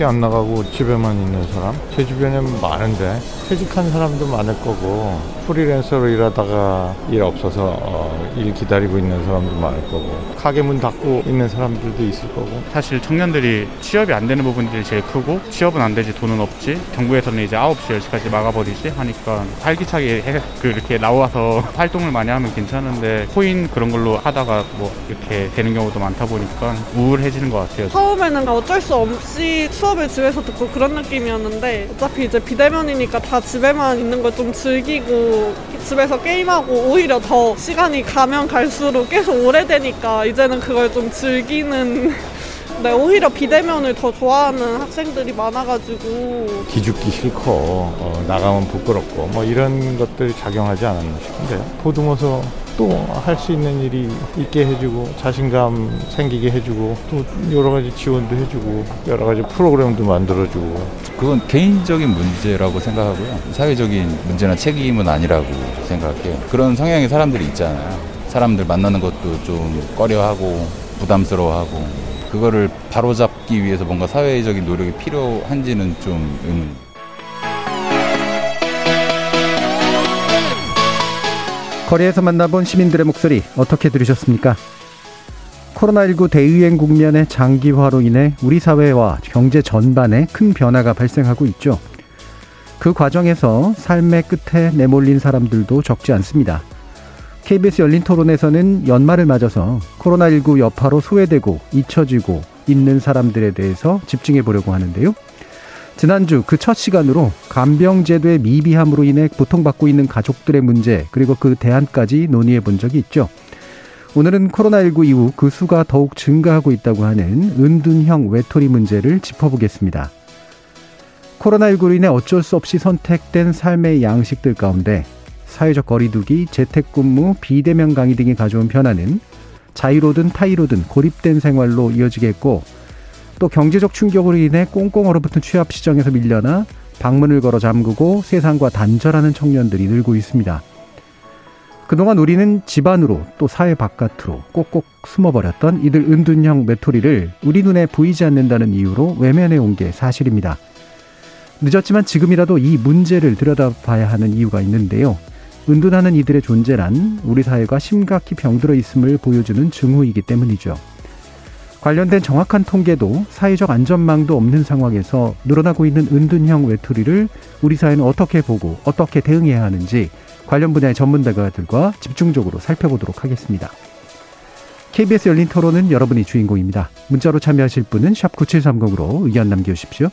밖에 안 나가고 집에만 있는 사람? 제 주변에 많은데 퇴직한 사람도 많을 거고 프리랜서로 일하다가 일 없어서 어, 일 기다리고 있는 사람도 많을 거고 가게 문 닫고 있는 사람들도 있을 거고. 사실 청년들이 취업이 안 되는 부분들이 제일 크고 취업은 안 되지 돈은 없지. 정부에서는 이제 9시 10시까지 막아버리지 하니까 활기차게 해, 그 이렇게 나와서 활동을 많이 하면 괜찮은데 코인 그런 걸로 하다가 뭐 이렇게 되는 경우도 많다 보니까 우울해지는 것 같아요. 처음에는 어쩔 수 없이 수업을 집에서 듣고 그런 느낌이었는데 어차피 이제 비대면이니까 다 집에만 있는 걸 좀 즐기고 집에서 게임하고 오히려 더 시간이 가면 갈수록 계속 오래되니까 이제는 그걸 좀 즐기는 네, 오히려 비대면을 더 좋아하는 학생들이 많아가지고 기죽기 싫고 어, 나가면 부끄럽고 뭐 이런 것들이 작용하지 않았나 싶은데요 보듬어서 또 할 수 있는 일이 있게 해주고 자신감 생기게 해주고 또 여러 가지 지원도 해주고 여러 가지 프로그램도 만들어주고 그건 개인적인 문제라고 생각하고요. 사회적인 문제나 책임은 아니라고 생각해요. 그런 성향의 사람들이 있잖아요. 사람들 만나는 것도 좀 꺼려하고 부담스러워하고 그거를 바로잡기 위해서 뭔가 사회적인 노력이 필요한지는 좀 의문. 거리에서 만나본 시민들의 목소리 어떻게 들으셨습니까? 코로나19 대유행 국면의 장기화로 인해 우리 사회와 경제 전반에 큰 변화가 발생하고 있죠. 그 과정에서 삶의 끝에 내몰린 사람들도 적지 않습니다. KBS 열린 토론에서는 연말을 맞아서 코로나19 여파로 소외되고 잊혀지고 있는 사람들에 대해서 집중해 보려고 하는데요. 지난주 그 첫 시간으로 간병제도의 미비함으로 인해 고통받고 있는 가족들의 문제 그리고 그 대안까지 논의해 본 적이 있죠. 오늘은 코로나19 이후 그 수가 더욱 증가하고 있다고 하는 은둔형 외톨이 문제를 짚어보겠습니다. 코로나19로 인해 어쩔 수 없이 선택된 삶의 양식들 가운데 사회적 거리두기, 재택근무, 비대면 강의 등이 가져온 변화는 자유로든 타이로든 고립된 생활로 이어지겠고 또 경제적 충격으로 인해 꽁꽁 얼어붙은 취업 시장에서 밀려나 방문을 걸어 잠그고 세상과 단절하는 청년들이 늘고 있습니다. 그동안 우리는 집 안으로 또 사회 바깥으로 꼭꼭 숨어버렸던 이들 은둔형 메토리를 우리 눈에 보이지 않는다는 이유로 외면해 온 게 사실입니다. 늦었지만 지금이라도 이 문제를 들여다봐야 하는 이유가 있는데요. 은둔하는 이들의 존재란 우리 사회가 심각히 병들어 있음을 보여주는 증후이기 때문이죠. 관련된 정확한 통계도 사회적 안전망도 없는 상황에서 늘어나고 있는 은둔형 외톨이를 우리 사회는 어떻게 보고 어떻게 대응해야 하는지 관련 분야의 전문가들과 집중적으로 살펴보도록 하겠습니다. KBS 열린 토론은 여러분이 주인공입니다. 문자로 참여하실 분은 9730으로 의견 남겨주십시오.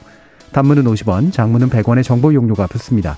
단문은 50원, 장문은 100원의 정보 용료가 붙습니다.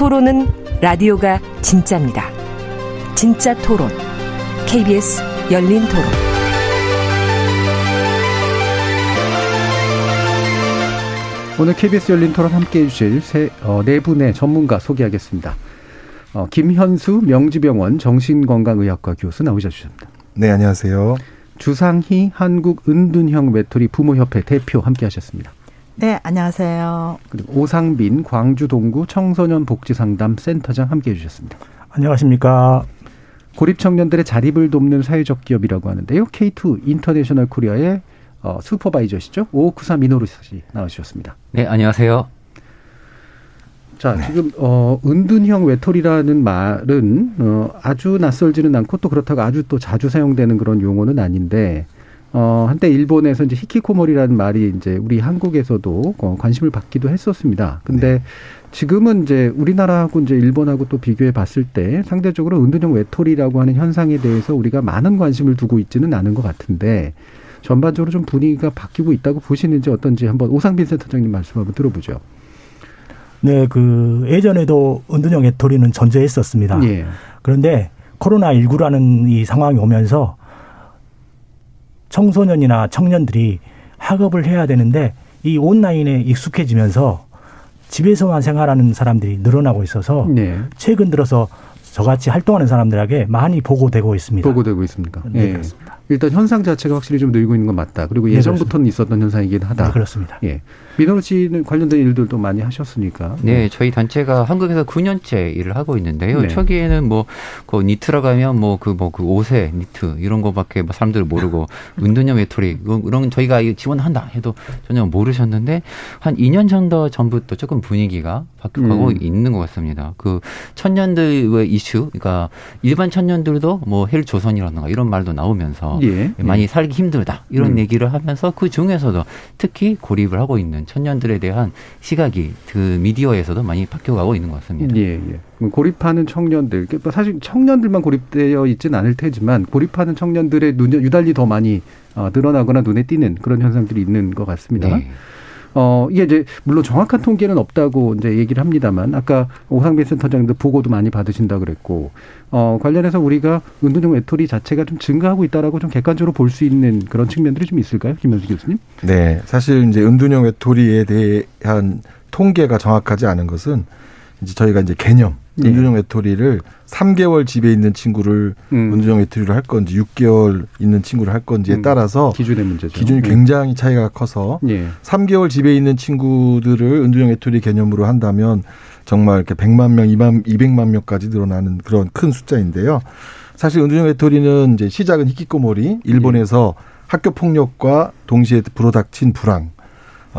토론은 라디오가 진짜입니다. 진짜 토론, KBS 열린 토론. 오늘 KBS 열린 토론 함께 해주실 세, 어, 네 분의 전문가 소개하겠습니다. 어, 김현수 명지병원 정신건강의학과 교수 나오셔 주셨습니다. 네, 안녕하세요. 주상희 한국은둔형 외톨이 부모협회 대표 함께 하셨습니다. 네, 안녕하세요. 그리고 오상빈 광주 동구 청소년 복지 상담 센터장 함께 해 주셨습니다. 안녕하십니까. 고립 청년들의 자립을 돕는 사회적 기업이라고 하는데요. K2 인터내셔널 코리아의 어, 슈퍼바이저시죠. 5594 미노루 씨 나와주셨습니다. 네, 안녕하세요. 자, 네. 지금 어 은둔형 외톨이라는 말은 어 아주 낯설지는 않고 또 그렇다고 아주 또 자주 사용되는 그런 용어는 아닌데 어 한때 일본에서 이제 히키코모리라는 말이 이제 우리 한국에서도 어, 관심을 받기도 했었습니다. 근데 네. 지금은 이제 우리나라하고 이제 일본하고 또 비교해 봤을 때 상대적으로 은둔형 외톨이라고 하는 현상에 대해서 우리가 많은 관심을 두고 있지는 않은 것 같은데 전반적으로 좀 분위기가 바뀌고 있다고 보시는지 어떤지 한번 오상빈 센터장님 말씀 한번 들어보죠. 네, 그 예전에도 은둔형 외톨이는 존재했었습니다. 예. 그런데 코로나 19라는 이 상황이 오면서 청소년이나 청년들이 학업을 해야 되는데 이 온라인에 익숙해지면서 집에서만 생활하는 사람들이 늘어나고 있어서 네. 최근 들어서 저같이 활동하는 사람들에게 많이 보고되고 있습니다. 보고되고 있습니까? 네, 예. 그렇습니다. 일단 현상 자체가 확실히 좀 늘고 있는 건 맞다. 그리고 네, 예전부터는 있었던 현상이긴 하다. 네, 그렇습니다. 예. 민호로 씨는 관련된 일들도 많이 하셨으니까. 네, 저희 단체가 한국에서 9년째 일을 하고 있는데요. 네. 초기에는 뭐, 그 니트라 가면 뭐, 그, 뭐, 그 옷에 니트, 이런 거밖에 뭐 사람들 모르고, 은둔형 외톨이, 이거- 이런 저희가 지원한다 해도 전혀 모르셨는데, 한 2년 정도 전부터 조금 분위기가 바뀌어가고 음. 있는 것 같습니다. 그, 청년들의 이슈, 그러니까 일반 청년들도 뭐, 헬 조선이라든가 이런 말도 나오면서, 예. 많이 살기 힘들다 이런 음. 얘기를 하면서 그 중에서도 특히 고립을 하고 있는 청년들에 대한 시각이 그 미디어에서도 많이 바뀌어가고 있는 것 같습니다. 예, 예. 그럼 고립하는 청년들, 그러니까 사실 청년들만 고립되어 있지는 않을 테지만 고립하는 청년들의 눈 유달리 더 많이 어, 늘어나거나 눈에 띄는 그런 현상들이 있는 것 같습니다. 네. 어, 이게 이제 물론 정확한 통계는 없다고 이제 얘기를 합니다만 아까 오상빈 센터장도 보고도 많이 받으신다 그랬고 어, 관련해서 우리가 은둔형 외톨이 자체가 좀 증가하고 있다라고 좀 객관적으로 볼 수 있는 그런 측면들이 좀 있을까요? 김현수 교수님? 네, 사실 이제 은둔형 외톨이에 대한 통계가 정확하지 않은 것은 이제 저희가 이제 개념 네. 은둔형 외톨이를 3개월 집에 있는 친구를 음. 은둔형 외톨이로 할 건지 6개월 있는 친구를 할 건지에 음. 따라서 기준의 문제죠. 기준이 예. 굉장히 차이가 커서 예. 3개월 집에 있는 친구들을 은둔형 외톨이 개념으로 한다면 정말 이렇게 100만 명, 2만, 200만 명까지 늘어나는 그런 큰 숫자인데요. 사실 은둔형 외톨이는 이제 시작은 히키코모리, 일본에서 학교 폭력과 동시에 불어닥친 불황, 어,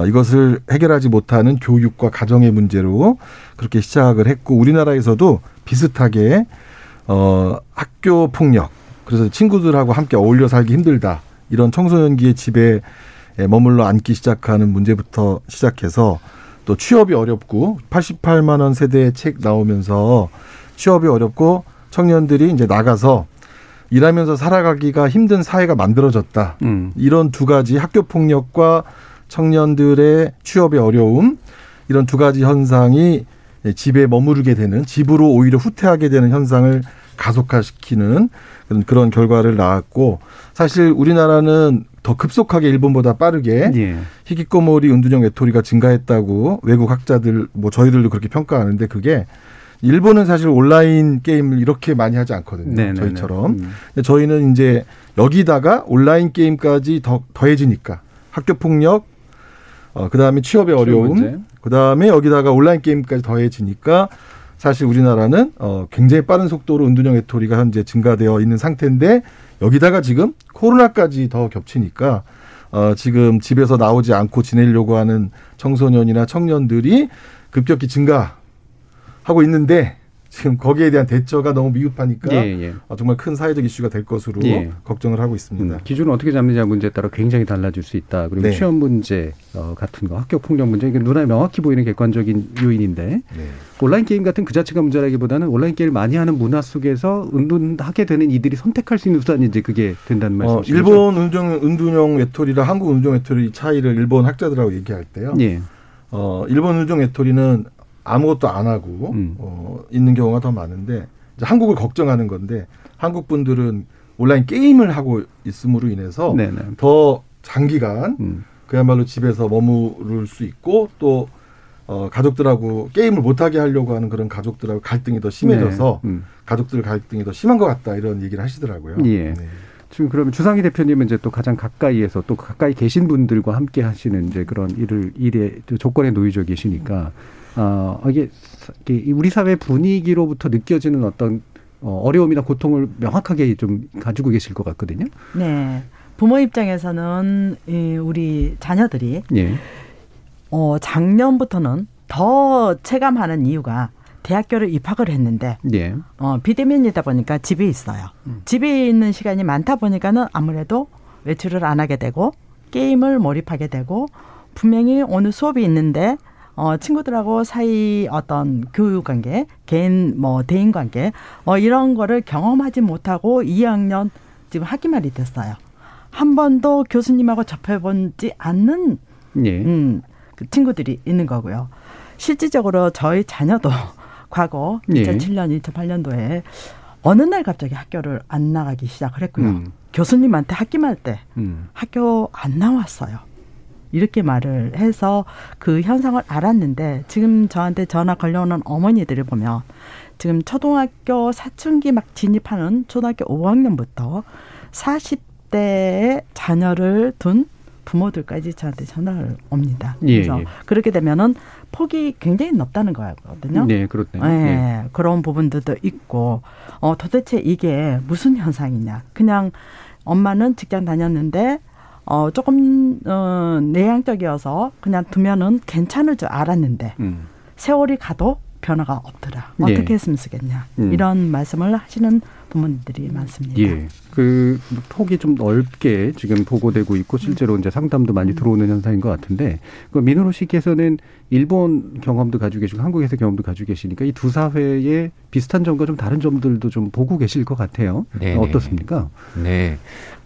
이것을 해결하지 못하는 교육과 가정의 문제로 그렇게 시작을 했고 우리나라에서도 비슷하게 어, 학교 폭력, 그래서 친구들하고 함께 어울려 살기 힘들다 이런 청소년기의 집에 에 머물러 앉기 시작하는 문제부터 시작해서 또 취업이 어렵고 88만 원 세대의 책 나오면서 취업이 어렵고 청년들이 이제 나가서 일하면서 살아가기가 힘든 사회가 만들어졌다. 음. 이런 두 가지 학교 폭력과 청년들의 취업의 어려움 이런 두 가지 현상이 집에 머무르게 되는 집으로 오히려 후퇴하게 되는 현상을 가속화시키는 그런 그런 결과를 낳았고 사실 우리나라는 더 급속하게 일본보다 빠르게 예. 히키코모리 은둔형 외톨이가 증가했다고 외국 학자들 뭐 저희들도 그렇게 평가하는데 그게 일본은 사실 온라인 게임을 이렇게 많이 하지 않거든요. 네네네. 저희처럼. 음. 저희는 이제 여기다가 온라인 게임까지 더 더해지니까 학교 폭력, 어 그 다음에 취업의 취업 어려움, 문제. 그다음에 여기다가 온라인 게임까지 더해지니까 사실 우리나라는 어 굉장히 빠른 속도로 은둔형 외톨이가 현재 증가되어 있는 상태인데 여기다가 지금 코로나까지 더 겹치니까 어 지금 집에서 나오지 않고 지내려고 하는 청소년이나 청년들이 급격히 증가하고 있는데 지금 거기에 대한 대처가 너무 미흡하니까 예, 예. 어, 정말 큰 사회적 이슈가 될 것으로 예. 걱정을 하고 있습니다. 음, 기준을 어떻게 잡느냐 문제에 따라 굉장히 달라질 수 있다. 그리고 네. 취업 문제 어, 같은 거, 학교 폭력 문제 이게 눈에 명확히 보이는 객관적인 요인인데 네. 온라인 게임 같은 그 자체가 문제라기보다는 온라인 게임을 많이 하는 문화 속에서 은둔하게 되는 이들이 선택할 수 있는 수단이 이제 그게 된다는 어, 말씀이시죠? 일본 은둔, 은둔형 외톨이랑 한국 은둔형 외톨이 차이를 일본 학자들하고 얘기할 때요. 예. 어, 일본 은둔형 외톨이는 아무것도 안 하고 음. 어, 있는 경우가 더 많은데 이제 한국을 걱정하는 건데 한국 분들은 온라인 게임을 하고 있음으로 인해서 네네. 더 장기간 음. 그야말로 집에서 머무를 수 있고 또 어, 가족들하고 게임을 못하게 하려고 하는 그런 가족들하고 갈등이 더 심해져서 네. 음. 가족들 갈등이 더 심한 것 같다 이런 얘기를 하시더라고요. 예. 네. 지금 그러면 주상희 대표님은 이제 또 가장 가까이에서 또 가까이 계신 분들과 함께 하시는 이제 그런 일을 일에 조건에 놓여져 계시니까 어 이게 우리 사회 분위기로부터 느껴지는 어떤 어, 어려움이나 고통을 명확하게 좀 가지고 계실 것 같거든요. 네. 부모 입장에서는 이 우리 자녀들이 예. 어, 작년부터는 더 체감하는 이유가 대학교를 입학을 했는데 예. 어, 비대면이다 보니까 집에 있어요. 집에 있는 시간이 많다 보니까는 아무래도 외출을 안 하게 되고 게임을 몰입하게 되고 분명히 오늘 수업이 있는데 어, 친구들하고 사이 어떤 교육 관계, 개인 뭐 대인 관계 어, 이런 거를 경험하지 못하고 2학년 지금 학기 말이 됐어요. 한 번도 교수님하고 접해본지 않는 예. 음, 그 친구들이 있는 거고요. 실질적으로 저희 자녀도 과거 예. 2007년, 2008년도에 어느 날 갑자기 학교를 안 나가기 시작을 했고요. 음. 교수님한테 학기 말 때 음. 학교 안 나왔어요. 이렇게 말을 해서 그 현상을 알았는데 지금 저한테 전화 걸려오는 어머니들을 보면 지금 초등학교 사춘기 막 진입하는 초등학교 5학년부터 40대의 자녀를 둔 부모들까지 저한테 전화를 옵니다. 예, 그래서 예. 그렇게 되면은 폭이 굉장히 높다는 거거든요. 네, 그렇네요. 예, 예. 그런 부분들도 있고 어 도대체 이게 무슨 현상이냐? 그냥 엄마는 직장 다녔는데 어 조금 어 내향적이어서 그냥 두면은 괜찮을 줄 알았는데 음. 세월이 가도 변화가 없더라. 예. 어떻게 했으면 쓰겠냐? 음. 이런 말씀을 하시는 부모님들이 많습니다. 예. 그 폭이 좀 넓게 지금 보고되고 있고 실제로 이제 상담도 많이 들어오는 현상인 것 같은데 그 민호로 씨께서는 일본 경험도 가지고 계시고 한국에서 경험도 가지고 계시니까 이 두 사회의 비슷한 점과 좀 다른 점들도 좀 보고 계실 것 같아요. 네, 어떻습니까? 네.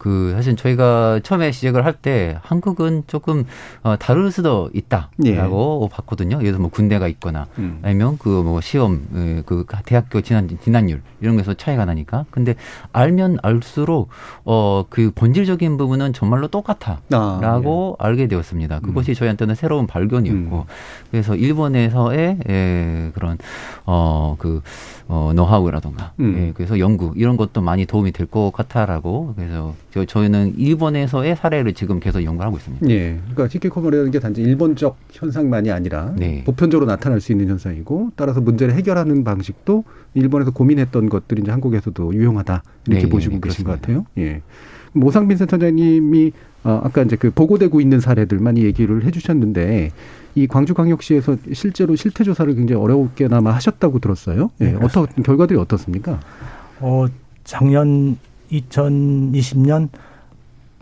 그 사실 저희가 처음에 시작을 할 때 한국은 조금 어, 다를 수도 있다라고 봤거든요. 예를 들어 뭐 군대가 있거나 음. 아니면 그 뭐 시험 에, 그 대학교 진학 진학률 이런 거에서 차이가 나니까. 근데 알면 알수록 어 그 본질적인 부분은 정말로 똑같아라고 알게 되었습니다. 그것이 저희한테는 새로운 발견이었고 그래서 일본에서의 에, 그런 어그 어, 노하우라던가 음. 예, 그래서 연구 이런 것도 많이 도움이 될 것 같아라고 그래서 저, 저희는 일본에서의 사례를 지금 계속 연구하고 있습니다. 예. 그러니까 히키코모리라는 게 단지 일본적 현상만이 아니라 네. 보편적으로 나타날 수 있는 현상이고 따라서 문제를 해결하는 방식도 일본에서 고민했던 것들이 이제 한국에서도 유용하다 이렇게 네, 보시고 네, 계신 것 그렇습니다. 같아요. 예. 모상빈 센터장님이 어, 아까 이제 그 보고되고 있는 사례들 많이 얘기를 해주셨는데 이 광주광역시에서 실제로 실태 조사를 굉장히 어렵게나마 하셨다고 들었어요. 예. 네, 어떤 결과들이 어떻습니까? 어, 작년 2020년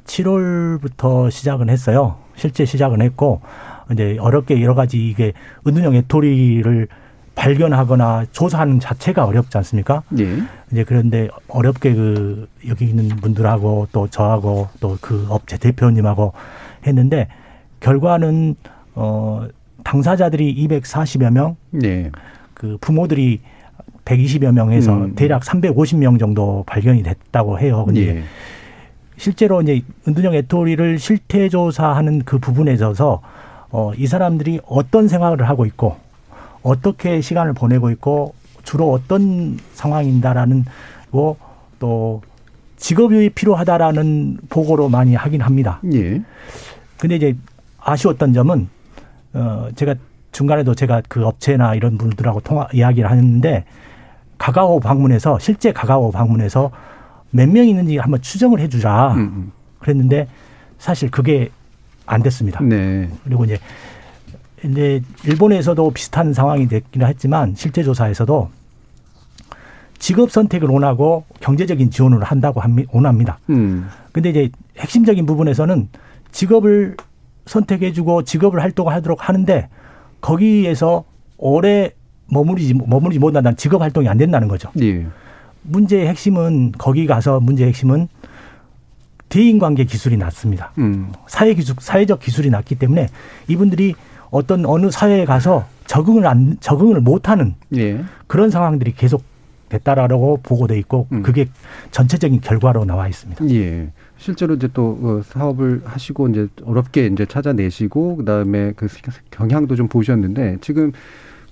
7월부터 시작은 했어요. 실제 시작은 했고, 이제 어렵게 여러 가지 이게 은둔형 외톨이를 발견하거나 조사하는 자체가 어렵지 않습니까? 예. 이제 그런데 어렵게 그 여기 있는 분들하고 또 저하고 또 그 업체 대표님하고 했는데 결과는 어 당사자들이 240여 명, 네. 그 부모들이 120여 명에서 음. 대략 350명 정도 발견이 됐다고 해요. 근데 예. 실제로 이제 은둔형 애토리를 실태 조사하는 그 부분에 있어서 어, 이 사람들이 어떤 생활을 하고 있고 어떻게 시간을 보내고 있고 주로 어떤 상황인다라는 거또 직업이 필요하다라는 보고로 많이 하긴 합니다. 예. 근데 이제 아쉬웠던 점은 어 제가 중간에도 제가 그 업체나 이런 분들하고 통화 이야기를 하는데 가가오 방문해서 실제 가가오 방문해서 몇 명 있는지 한번 추정을 해주자 음, 그랬는데 사실 그게 안 됐습니다. 네. 그리고 이제 근데 일본에서도 비슷한 상황이 됐기는 했지만 실제 조사에서도 직업 선택을 원하고 경제적인 지원을 한다고 합니- 원합니다. 음. 근데 이제 핵심적인 부분에서는 직업을 선택해주고 직업을 활동하도록 하는데 거기에서 오래 머무르지 머무르지 못한다는 직업 활동이 안 된다는 거죠. 예. 문제의 핵심은 거기 가서 문제의 핵심은 대인관계 기술이 낮습니다. 음. 사회 기술, 사회적 기술이 낮기 때문에 이분들이 어떤 어느 사회에 가서 적응을 안 적응을 못하는 예. 그런 상황들이 계속 됐다라고 보고돼 있고 음. 그게 전체적인 결과로 나와 있습니다. 예. 실제로 이제 또 어, 사업을 하시고 이제 어렵게 이제 찾아내시고 그다음에 그 경향도 좀 보셨는데 지금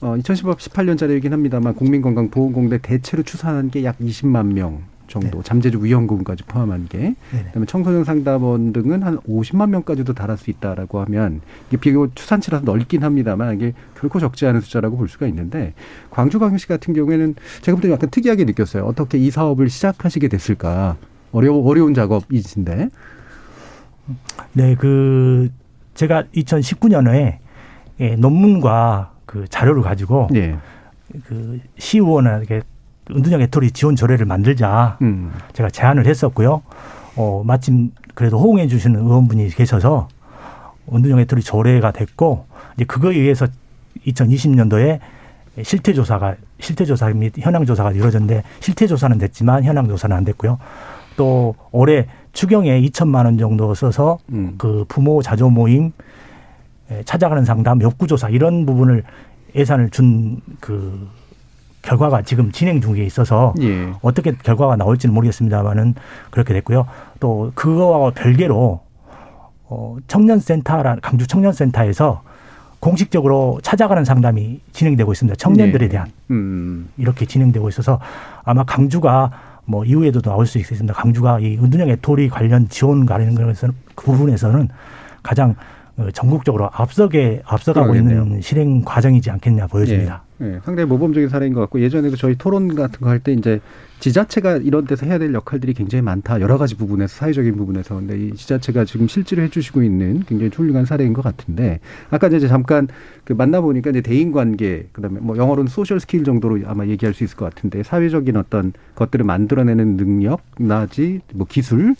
어 2018년짜리이긴 합니다만 국민건강보험공단 대체로 추산한 게 약 20만 명 정도 네. 잠재적 위험군까지 포함한 게 네네. 그다음에 청소년 상담원 등은 한 50만 명까지도 달할 수 있다라고 하면 이게 비교 추산치라서 넓긴 합니다만 이게 결코 적지 않은 숫자라고 볼 수가 있는데 광주광역시 같은 경우에는 제가 볼 때 약간 특이하게 느꼈어요. 어떻게 이 사업을 시작하시게 됐을까? 어려 어려운 작업이신데. 네, 그 제가 2019년에 예, 논문과 그 자료를 가지고 예. 그 시의원에게 은둔형 애토리 지원 조례를 만들자 음. 제가 제안을 했었고요. 어, 마침 그래도 호응해 주시는 의원분이 계셔서 은둔형 애토리 조례가 됐고 이제 그거에 의해서 2020년도에 실태 조사가 실태 조사 및 현황 조사가 이루어졌는데 실태 조사는 됐지만 현황 조사는 안 됐고요. 또 올해 추경에 2천만 원 정도 써서 음. 그 부모 자조 모임 에, 찾아가는 상담, 욕구 조사 이런 부분을 예산을 준 그 결과가 지금 진행 중에 있어서 예. 어떻게 결과가 나올지는 모르겠습니다만은 그렇게 됐고요. 또 그거와 별개로 어 청년센터라는 강주 청년센터에서 공식적으로 찾아가는 상담이 진행되고 있습니다. 청년들에 예. 대한 음. 이렇게 진행되고 있어서 아마 강주가 뭐 이후에도 나올 수 있습니다. 강주가 이 은둔형 애토리 관련 지원 관련 것은 그 부분에서는 가장 어, 전국적으로 앞서게 앞서가고 그러겠네요. 있는 실행 과정이지 않겠냐 보여집니다. 예, 예, 상당히 모범적인 사례인 것 같고 예전에도 저희 토론 같은 거 할 때 이제 지자체가 이런 데서 해야 될 역할들이 굉장히 많다 여러 가지 부분에서 사회적인 부분에서 근데 이 지자체가 지금 실질을 해주시고 있는 굉장히 훌륭한 사례인 것 같은데 아까 이제 잠깐 그 만나 보니까 이제 대인 관계 그다음에 뭐 영어로는 social skill 정도로 아마 얘기할 수 있을 것 같은데 사회적인 어떤 것들을 만들어내는 능력 나지 뭐 기술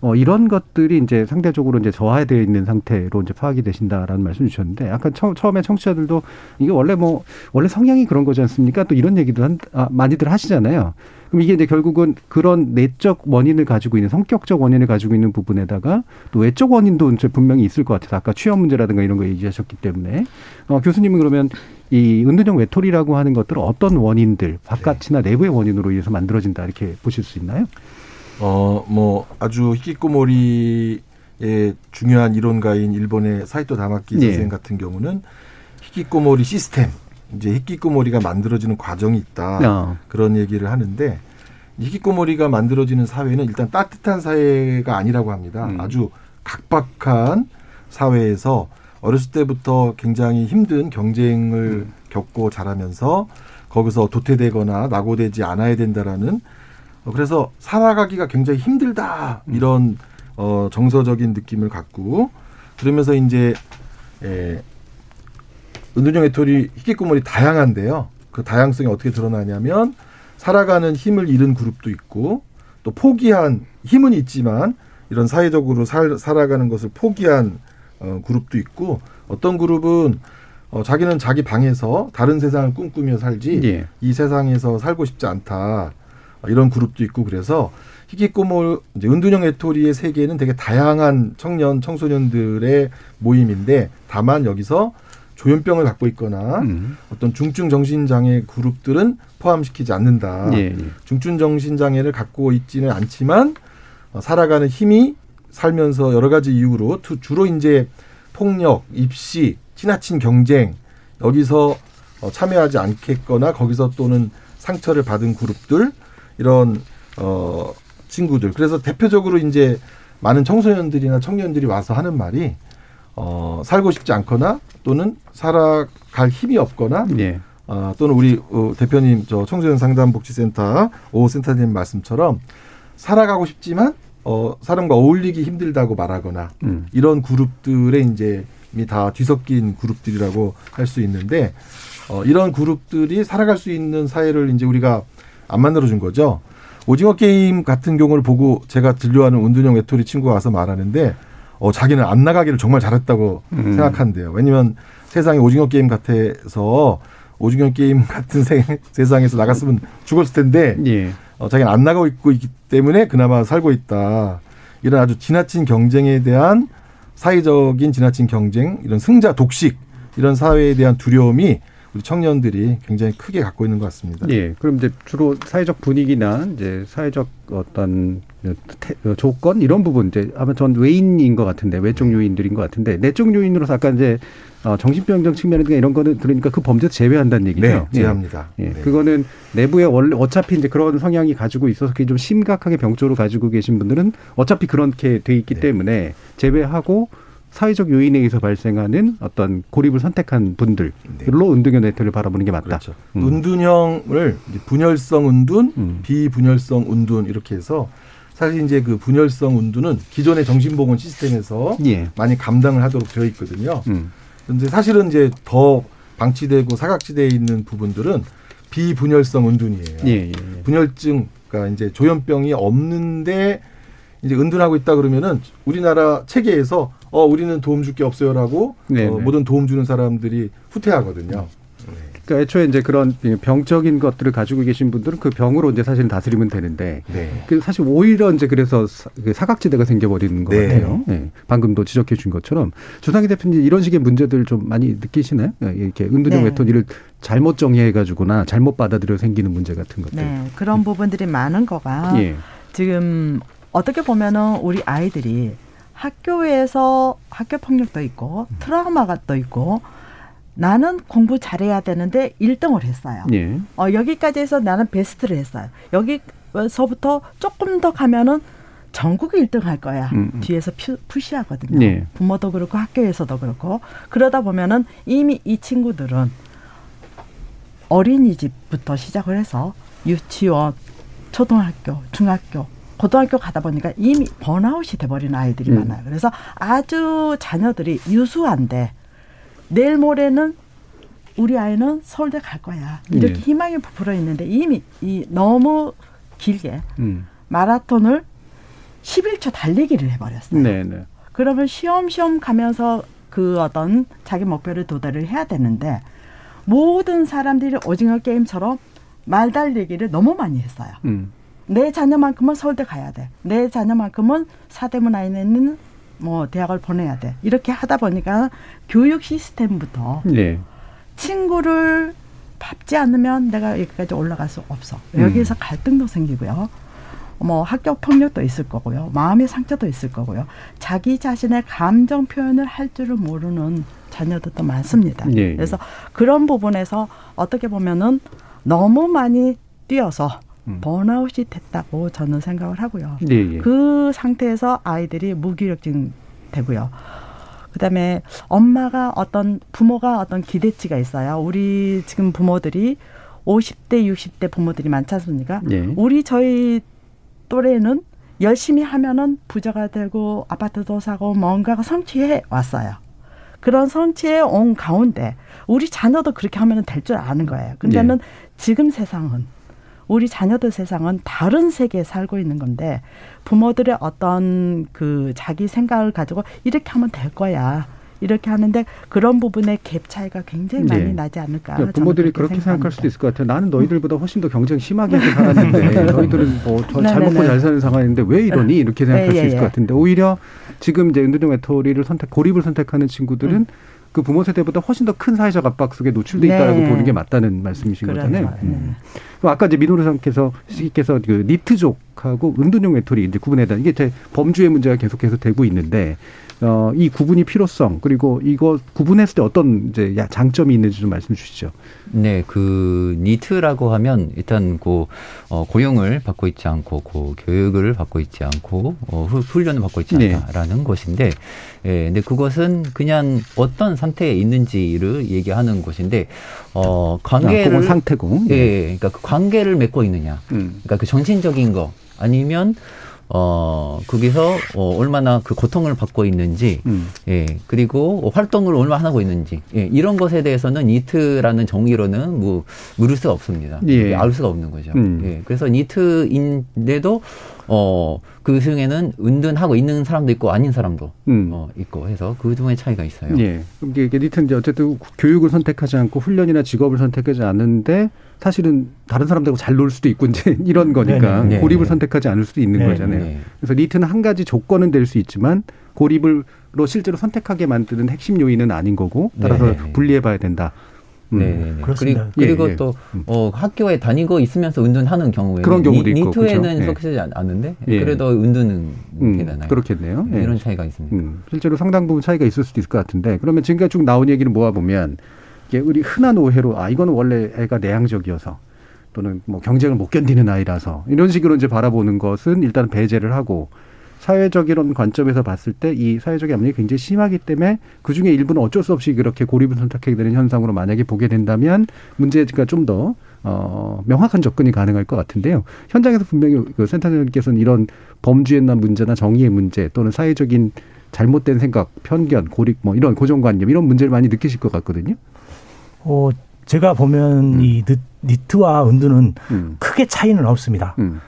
어 이런 것들이 이제 상대적으로 이제 저하되어 있는 상태로 이제 파악이 되신다라는 말씀 주셨는데 아까 처, 처음에 청취자들도 이게 원래 뭐 원래 성향이 그런 거지 않습니까? 또 이런 얘기도 한, 아, 많이들 하시잖아요. 그럼 이게 이제 결국은 그런 내적 원인을 가지고 있는 성격적 원인을 가지고 있는 부분에다가 또 외적 원인도 분명히 있을 것 같아요. 아까 취업 문제라든가 이런 거 얘기하셨기 때문에 어, 교수님은 그러면 이 은둔형 외톨이라고 하는 것들은 어떤 원인들 바깥이나 내부의 원인으로 의해서 만들어진다 이렇게 보실 수 있나요? 어, 뭐 아주 히키코모리의 중요한 이론가인 일본의 사이토 다마키 예. 선생 같은 경우는 히키코모리 시스템, 이제 히키코모리가 만들어지는 과정이 있다. 어. 그런 얘기를 하는데 히키코모리가 만들어지는 사회는 일단 따뜻한 사회가 아니라고 합니다. 음. 아주 각박한 사회에서 어렸을 때부터 굉장히 힘든 경쟁을 겪고 자라면서 거기서 도태되거나 낙오되지 않아야 된다라는 어, 그래서 살아가기가 굉장히 힘들다 이런 어, 정서적인 느낌을 갖고 그러면서 이제 에, 은둔형 외톨이 히키코모리 다양한데요. 그 다양성이 어떻게 드러나냐면 살아가는 힘을 잃은 그룹도 있고 또 포기한 힘은 있지만 이런 사회적으로 살, 살아가는 것을 포기한 어, 그룹도 있고 어떤 그룹은 어, 자기는 자기 방에서 다른 세상을 꿈꾸며 살지 예. 이 세상에서 살고 싶지 않다 어, 이런 그룹도 있고 그래서 히키코모 이제 은둔형 외톨이의 세계는 되게 다양한 청년 청소년들의 모임인데 다만 여기서 조현병을 갖고 있거나 음. 어떤 중증 정신 장애 그룹들은 포함시키지 않는다. 예, 예. 중증 정신 장애를 갖고 있지는 않지만 어, 살아가는 힘이 살면서 여러 가지 이유로 투- 주로 이제 폭력, 입시, 지나친 경쟁 여기서 어, 참여하지 않겠거나 거기서 또는 상처를 받은 그룹들 이런 어 친구들 그래서 대표적으로 이제 많은 청소년들이나 청년들이 와서 하는 말이 어 살고 싶지 않거나 또는 살아갈 힘이 없거나 예. 어, 또는 우리 어, 대표님 저 청소년 상담복지센터 오 센터님 말씀처럼 살아가고 싶지만 어, 사람과 어울리기 힘들다고 말하거나 음. 이런 그룹들의 이제 다 뒤섞인 그룹들이라고 할 수 있는데 어, 이런 그룹들이 살아갈 수 있는 사회를 이제 우리가 안 만들어 준 거죠. 오징어 게임 같은 경우를 보고 제가 진료하는 은둔형 외톨이 친구가 와서 말하는데 어, 자기는 안 나가기를 정말 잘했다고 음. 생각한대요. 왜냐면 세상에 오징어 게임 같아서 오징어 게임 같은 세, 세상에서 나갔으면 죽었을 텐데 예. 어, 자기는 안 나가고 있고 있기 때문에 그나마 살고 있다. 이런 아주 지나친 경쟁에 대한 사회적인 지나친 경쟁, 이런 승자 독식, 이런 사회에 대한 두려움이 우리 청년들이 굉장히 크게 갖고 있는 것 같습니다. 예. 그럼 이제 주로 사회적 분위기나 이제 사회적 어떤 태- 조건 이런 부분 이제 아마 전 외인인 것 같은데 외적 요인들인 것 같은데 내적 요인으로서 아까 이제 어, 정신병적 측면이나 이런 거는 들으니까 그 범죄에서 제외한다는 얘기죠. 네, 제외합니다. 예. 예. 네. 그거는 내부에 원래 어차피 이제 그런 성향이 가지고 있어서 그게 좀 심각하게 병조를 가지고 계신 분들은 어차피 그렇게 돼 있기 네. 때문에 제외하고 사회적 요인에 의해서 발생하는 어떤 고립을 선택한 분들로 은둔형 네트를 바라보는 게 맞다. 네. 그렇죠. 음. 은둔형을 분열성 은둔, 음. 비분열성 은둔 이렇게 해서 사실 이제 그 분열성 은둔은 기존의 정신보건 시스템에서 예. 많이 감당을 하도록 되어 있거든요. 음. 근데 사실은 이제 더 방치되고 사각지대에 있는 부분들은 비분열성 은둔이에요. 예, 예, 예. 분열증, 그러니까 이제 조현병이 없는데 이제 은둔하고 있다 그러면은 우리나라 체계에서 어 우리는 도움 줄 게 없어요라고 네, 어, 네. 모든 도움 주는 사람들이 후퇴하거든요. 그러니까 애초에 이제 그런 병적인 것들을 가지고 계신 분들은 그 병으로 이제 사실 다스리면 되는데 네. 그 사실 오히려 이제 그래서 사- 그 사각지대가 생겨버리는 것 네. 같아요. 예. 방금도 지적해 준 것처럼 조상희 대표님 이런 식의 문제들 좀 많이 느끼시나요? 예, 이렇게 은둔형 네. 외톨이를 잘못 정의해가지고나 잘못 받아들여 생기는 문제 같은 것들. 네, 그런 부분들이 많은 거가 예. 지금 어떻게 보면은 우리 아이들이 학교에서 학교 폭력도 있고 트라우마가 또 있고 나는 공부 잘해야 되는데 1등을 했어요. 예. 어, 여기까지 해서 나는 베스트를 했어요. 여기서부터 조금 더 가면은 전국 1등 할 거야. 음, 음. 뒤에서 푸, 푸시하거든요. 예. 부모도 그렇고 학교에서도 그렇고 그러다 보면은 이미 이 친구들은 어린이집부터 시작을 해서 유치원, 초등학교, 중학교, 고등학교 가다 보니까 이미 번아웃이 돼버리는 아이들이 음. 많아요. 그래서 아주 자녀들이 유수한데 내일 모레는 우리 아이는 서울대 갈 거야. 이렇게 네. 희망이 부풀어 있는데 이미 이 너무 길게 음. 마라톤을 11초 달리기를 해버렸어요. 네, 네. 그러면 쉬엄쉬엄 가면서 그 어떤 자기 목표를 도달을 해야 되는데 모든 사람들이 오징어 게임처럼 말 달리기를 너무 많이 했어요. 음. 내 자녀만큼은 서울대 가야 돼. 내 자녀만큼은 사대문 안에 있는 뭐 대학을 보내야 돼. 이렇게 하다 보니까 교육 시스템부터 네. 친구를 밟지 않으면 내가 여기까지 올라갈 수 없어. 여기에서 갈등도 생기고요. 뭐 학교 폭력도 있을 거고요. 마음의 상처도 있을 거고요. 자기 자신의 감정 표현을 할 줄을 모르는 자녀들도 많습니다. 예, 예. 그래서 그런 부분에서 어떻게 보면은 너무 많이 뛰어서 음. 번아웃이 됐다고 저는 생각을 하고요. 예, 예. 그 상태에서 아이들이 무기력증 되고요. 그다음에 엄마가 어떤 부모가 어떤 기대치가 있어요. 우리 지금 부모들이 50대, 60대 부모들이 많지 않습니까? 예. 우리 저희 또래는 열심히 하면은 부자가 되고 아파트도 사고 뭔가가 성취해 왔어요. 그런 성취해 온 가운데 우리 자녀도 그렇게 하면 될 줄 아는 거예요. 근데는 지금 세상은 우리 자녀들 세상은 다른 세계에 살고 있는 건데 부모들의 어떤 그 자기 생각을 가지고 이렇게 하면 될 거야. 이렇게 하는데 그런 부분의 갭 차이가 굉장히 많이 네. 나지 않을까. 그러니까 부모들이 그렇게 생각합니다. 생각할 수도 있을 것 같아요. 나는 너희들보다 훨씬 더 경쟁 심하게 해서 살았는데 너희들은 뭐잘 네네네. 먹고 잘 사는 상황인데 왜 이러니 이렇게 생각할 예, 수 예, 있을 것 예. 같은데 오히려 지금 이제 은둔형 외톨이를 선택 고립을 선택하는 친구들은 음. 그 부모 세대보다 훨씬 더 큰 사회적 압박 속에 노출돼 네. 있다라고 보는 게 맞다는 말씀이신 그래요. 거잖아요. 네. 음. 아까 이제 민호르상께서 씨께서 그 니트족하고 은둔형 외톨이 이제 구분해다 이게 제 범주의 문제가 계속해서 되고 있는데 어, 이 구분이 필요성 그리고 이거 구분했을 때 어떤 이제 야- 장점이 있는지 좀 말씀 주시죠. 네, 그 니트라고 하면 일단 그 어, 고용을 받고 있지 않고 그 교육을 받고 있지 않고 어, 후- 훈련을 받고 있지 네. 않다라는 것인데, 예, 근데 그것은 그냥 어떤 상태에 있는지를 얘기하는 것인데, 어, 아, 관계를 그건 상태고. 예, 그러니까 그 관계를 맺고 있느냐, 음. 그러니까 그 정신적인 거 아니면 어 거기서 어, 얼마나 그 고통을 받고 있는지 음. 예 그리고 활동을 얼마나 하고 있는지 예 이런 것에 대해서는 니트라는 정의로는 뭐 물을 수가 없습니다 예. 알 수가 없는 거죠 음. 예 그래서 니트인데도 어 그 중에는 은둔하고 있는 사람도 있고 아닌 사람도 음. 어 있고 해서 그 중에 차이가 있어요 예. 그럼 이게 니트는 이제 어쨌든 교육을 선택하지 않고 훈련이나 직업을 선택하지 않는데 사실은 다른 사람들하고 잘 놀 수도 있고 이제 이런 거니까 네네. 고립을 네. 선택하지 않을 수도 있는 네. 거잖아요. 네. 그래서 니트는 한 가지 조건은 될 수 있지만 고립으로 실제로 선택하게 만드는 핵심 요인은 아닌 거고 따라서 네네. 분리해 봐야 된다. 음. 네, 그렇습니다. 그리고, 예, 예. 또 음. 어, 학교에 다니고 있으면서 은둔하는 경우에 그런 경우도 있고, 니트에는 그렇죠. 예. 속하지 않- 않는데 예. 그래도 은둔은 음, 되잖아요. 그렇겠네요. 예. 이런 차이가 있습니다. 음, 실제로 상당 부분 차이가 있을 수도 있을 것 같은데 그러면 지금까지 쭉 나온 얘기를 모아 보면 이게 우리 흔한 오해로 아 이거는 원래 애가 내향적이어서 또는 뭐 경쟁을 못 견디는 아이라서 이런 식으로 이제 바라보는 것은 일단 배제를 하고 사회적 이런 관점에서 봤을 때 이 사회적 압력이 굉장히 심하기 때문에 그 중에 일부는 어쩔 수 없이 그렇게 고립을 선택하게 되는 현상으로 만약에 보게 된다면 문제가 좀더 어, 명확한 접근이 가능할 것 같은데요. 현장에서 분명히 그 센터장님께서는 이런 범주의나 문제나 정의의 문제 또는 사회적인 잘못된 생각, 편견, 고립 뭐 이런 고정관념 이런 문제를 많이 느끼실 것 같거든요. 어, 제가 보면 이 니- 니트와 은두는 음. 크게 차이는 없습니다. 음.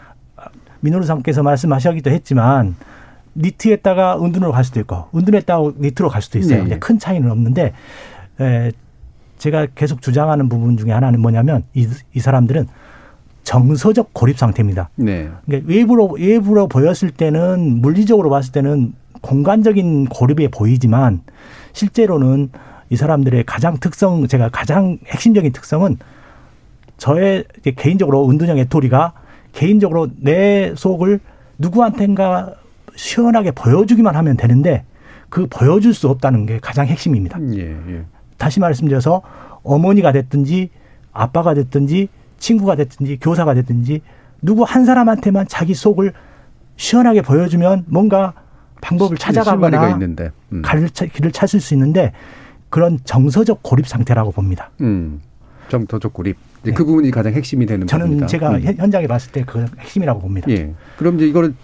민호루상께서 말씀하셨기도 했지만 니트에다가 은둔으로 갈 수도 있고 은둔에다가 니트로 갈 수도 있어요. 네. 큰 차이는 없는데 에, 제가 계속 주장하는 부분 중에 하나는 뭐냐면 이, 이 사람들은 정서적 고립 상태입니다. 네. 그러니까 외부로 외부로 보였을 때는 물리적으로 봤을 때는 공간적인 고립에 보이지만 실제로는 이 사람들의 가장 특성 제가 가장 핵심적인 특성은 저의 개인적으로 은둔형 애토리가 개인적으로 내 속을 누구한텐가 시원하게 보여주기만 하면 되는데 그 보여줄 수 없다는 게 가장 핵심입니다. 예, 예. 다시 말씀드려서 어머니가 됐든지 아빠가 됐든지 친구가 됐든지 교사가 됐든지 누구 한 사람한테만 자기 속을 시원하게 보여주면 뭔가 방법을 찾아가거나 있는데. 음. 길을 찾을 수 있는데 그런 정서적 고립 상태라고 봅니다. 음. 정서적 고립. 이제 그 부분이 가장 핵심이 되는 네. 저는 겁니다. 제가 음. 현- 현장에 봤을 때 그 핵심이라고 봅니다. 예. 그럼 이제 이거를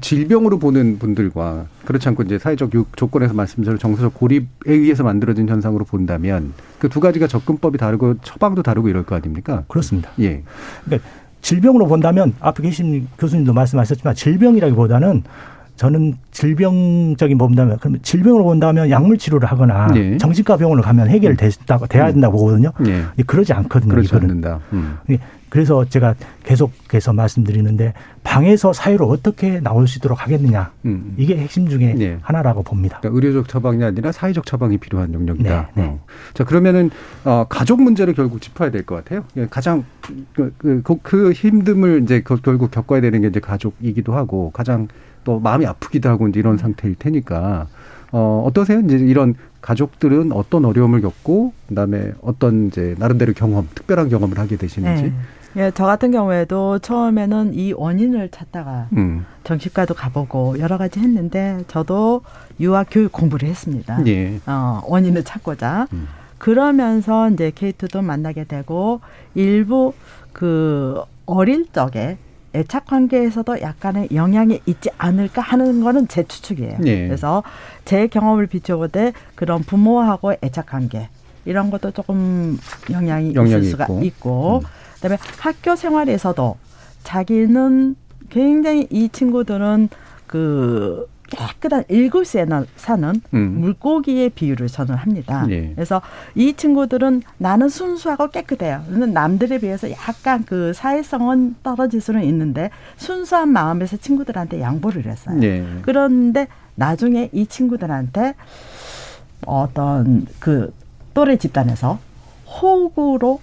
질병으로 보는 분들과 그렇지 않고 이제 사회적 요- 조건에서 말씀드린 정서적 고립에 의해서 만들어진 현상으로 본다면 그 두 가지가 접근법이 다르고 처방도 다르고 이럴 거 아닙니까? 그렇습니다. 예. 그러니까 질병으로 본다면 앞에 계신 교수님도 말씀하셨지만 질병이라기보다는 저는 질병적인 본다면 그러면 질병으로 본다면 약물 치료를 하거나 예. 정신과 병원을 가면 해결됐다고 돼야 된다고 보거든요. 예. 근데 그러지 않거든요. 그렇지. 않는다. 음. 예, 그래서 제가 계속해서 말씀드리는데 방에서 사회로 어떻게 나올 수 있도록 하겠느냐 음. 이게 핵심 중에 네. 하나라고 봅니다. 그러니까 의료적 처방이 아니라 사회적 처방이 필요한 영역이다. 네, 네. 어. 자 그러면은 어, 가족 문제를 결국 짚어야 될 것 같아요. 예, 가장 그, 그, 그, 그 힘듦을 이제 겨- 결국 겪어야 되는 게 이제 가족이기도 하고 가장 또 마음이 아프기도 하고 이제 이런 상태일 테니까 어, 어떠세요? 이제 이런 가족들은 어떤 어려움을 겪고 그다음에 어떤 이제 나름대로 경험, 특별한 경험을 하게 되시는지. 네. 예, 저 같은 경우에도 처음에는 이 원인을 찾다가 음. 정신과도 가보고 여러 가지 했는데 저도 유아 교육 공부를 했습니다. 예. 어, 원인을 찾고자. 음. 그러면서 이제 케이트도 만나게 되고 일부 그 어릴 적에 애착 관계에서도 약간의 영향이 있지 않을까 하는 거는 제 추측이에요. 예. 그래서 제 경험을 비춰볼 때 그런 부모하고 애착 관계 이런 것도 조금 영향이, 영향이 있을 수가 있고. 있고, 그다음에 학교 생활에서도 자기는 굉장히 이 친구들은 그 깨끗한 일구수에 사는 음. 물고기의 비유를 저는 합니다. 예. 그래서 이 친구들은 나는 순수하고 깨끗해요. 근데 남들에 비해서 약간 그 사회성은 떨어질 수는 있는데 순수한 마음에서 친구들한테 양보를 했어요. 예. 그런데 나중에 이 친구들한테 어떤 그 또래 집단에서 호구로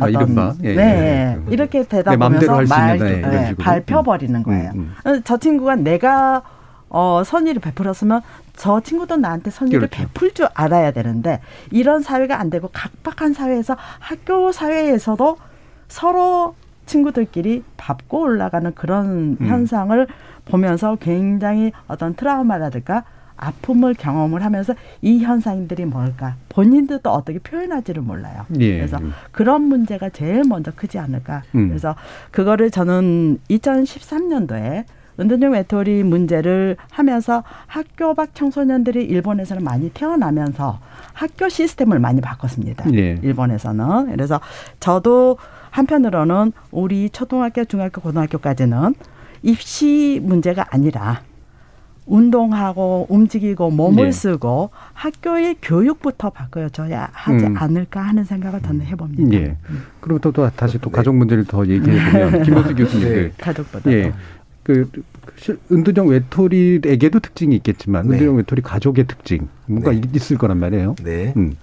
아, 이른바. 예, 네 예. 이렇게 되다 보면서 할수 있는, 말 네, 네. 밟혀버리는 거예요. 음, 어, 저 친구가 내가 어, 선의를 베풀었으면 저 친구도 나한테 선의를 그렇죠. 베풀 줄 알아야 되는데 이런 사회가 안 되고 각박한 사회에서 학교 사회에서도 서로 친구들끼리 밟고 올라가는 그런 음. 현상을 보면서 굉장히 어떤 트라우마라든가 아픔을 경험을 하면서 이 현상들이 뭘까 본인들도 어떻게 표현할지를 몰라요. 예. 그래서 그런 문제가 제일 먼저 크지 않을까. 음. 그래서 그거를 저는 2013년도에 은둔형 외톨이 문제를 하면서 학교 밖 청소년들이 일본에서는 많이 태어나면서 학교 시스템을 많이 바꿨습니다. 예. 일본에서는. 그래서 저도 한편으로는 우리 초등학교, 중학교, 고등학교까지는 입시 문제가 아니라 운동하고 움직이고 몸을 예. 쓰고 학교의 교육부터 바꿔줘야 하지 음. 않을까 하는 생각을 저는 해봅니다. 예. 그리고 또, 또 다시 또 가족 문제를 더 얘기해 보면 김호수 교수님. 가족보다 예. 그 실- 은둔형 외톨이에게도 특징이 있겠지만 네. 은둔형 외톨이 가족의 특징 뭔가 네. 있을 거란 말이에요. 네. 음.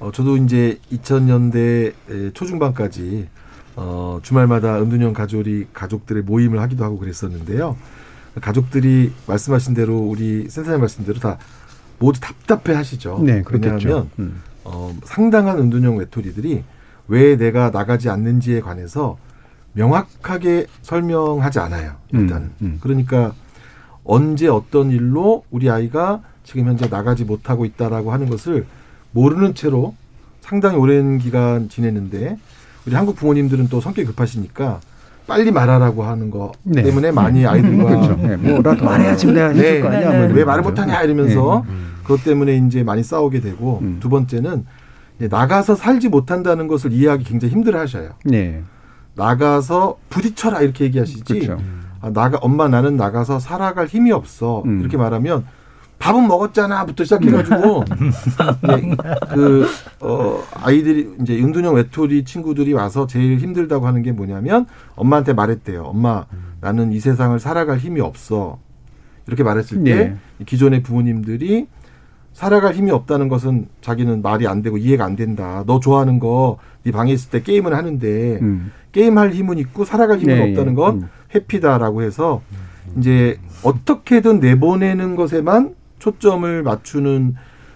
어, 저도 이제 2000년대 초중반까지 어, 주말마다 은둔형 가족이 가족들의 모임을 하기도 하고 그랬었는데요. 가족들이 말씀하신 대로 우리 센터장 말씀대로 다 모두 답답해 하시죠. 네, 그렇겠죠. 음. 어, 상당한 은둔형 외톨이들이 왜 내가 나가지 않는지에 관해서 명확하게 설명하지 않아요. 일단은. 음, 음. 그러니까 언제 어떤 일로 우리 아이가 지금 현재 나가지 못하고 있다라고 하는 것을 모르는 채로 상당히 오랜 기간 지냈는데 우리 한국 부모님들은 또 성격이 급하시니까 빨리 말하라고 하는 거 네. 때문에 많이 아이들과 그렇죠. 네, 뭐라도 말해야지 내가 해줄 네. 거 아니야. 네. 뭐왜 말을. 못하냐 이러면서 네. 그것 때문에 이제 많이 싸우게 되고 음. 두 번째는 나가서 살지 못한다는 것을 이해하기 굉장히 힘들어하셔요. 네. 나가서 부딪혀라 이렇게 얘기하시지. 그렇죠. 아, 나가 엄마 나는 나가서 살아갈 힘이 없어 음. 이렇게 말하면 밥은 먹었잖아부터 시작해가지고 예, 그 어, 아이들이 이제 은둔형 외톨이 친구들이 와서 제일 힘들다고 하는 게 뭐냐면 엄마한테 말했대요. 엄마 나는 이 세상을 살아갈 힘이 없어. 이렇게 말했을 때 네. 기존의 부모님들이 살아갈 힘이 없다는 것은 자기는 말이 안 되고 이해가 안 된다. 너 좋아하는 거 네 방에 있을 때 게임을 하는데 음. 게임할 힘은 있고 살아갈 힘은 네, 없다는 예. 건 음. 회피다라고 해서 이제 어떻게든 내보내는 것에만 초점을 맞추는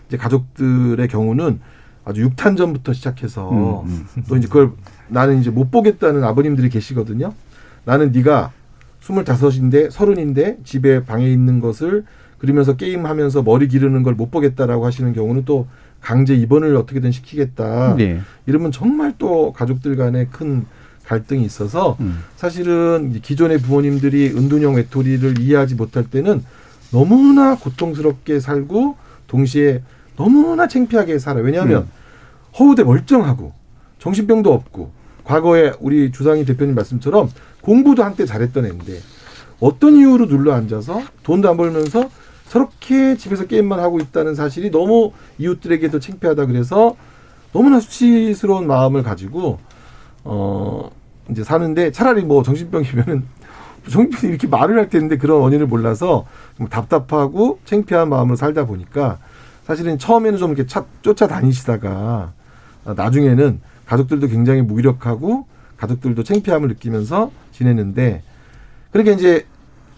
이제 가족들의 경우는 아주 육탄전부터 시작해서 음, 또 이제 그걸 나는 이제 못 보겠다는 아버님들이 계시거든요. 나는 네가 스물다섯인데 서른인데 집에 방에 있는 것을 그러면서 게임하면서 머리 기르는 걸 못 보겠다라고 하시는 경우는 또 강제 입원을 어떻게든 시키겠다. 네. 이러면 정말 또 가족들 간에 큰 갈등이 있어서 음. 사실은 기존의 부모님들이 은둔형 외톨이를 이해하지 못할 때는 너무나 고통스럽게 살고 동시에 너무나 창피하게 살아요. 왜냐하면 음. 허우대 멀쩡하고 정신병도 없고 과거에 우리 주상희 대표님 말씀처럼 공부도 한때 잘했던 애인데 어떤 이유로 눌러 앉아서 돈도 안 벌면서 저렇게 집에서 게임만 하고 있다는 사실이 너무 이웃들에게도 창피하다 그래서 너무나 수치스러운 마음을 가지고 어 이제 사는데 차라리 뭐 정신병이면은 정신병이 이렇게 말을 할 텐데 그런 원인을 몰라서 좀 답답하고 창피한 마음으로 살다 보니까 사실은 처음에는 좀 이렇게 차, 쫓아다니시다가 나중에는 가족들도 굉장히 무기력하고 가족들도 창피함을 느끼면서 지냈는데 그러니까 이제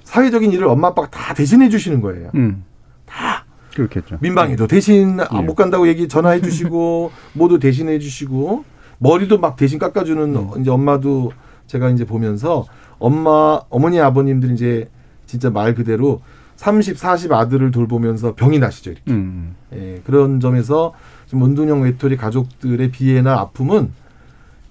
사회적인 일을 엄마 아빠가 다 대신해 주시는 거예요. 음. 다 그렇겠죠. 민방위도 대신 아, 예. 못 간다고 얘기 전화해 주시고 뭐도 대신해 주시고 머리도 막 대신 깎아주는 음. 이제 엄마도 제가 이제 보면서 엄마 어머니 아버님들이 이제 진짜 말 그대로 30, 40 아들을 돌보면서 병이 나시죠 이렇게. 음. 예, 그런 점에서 좀 은둔형 외톨이 가족들의 비애나 아픔은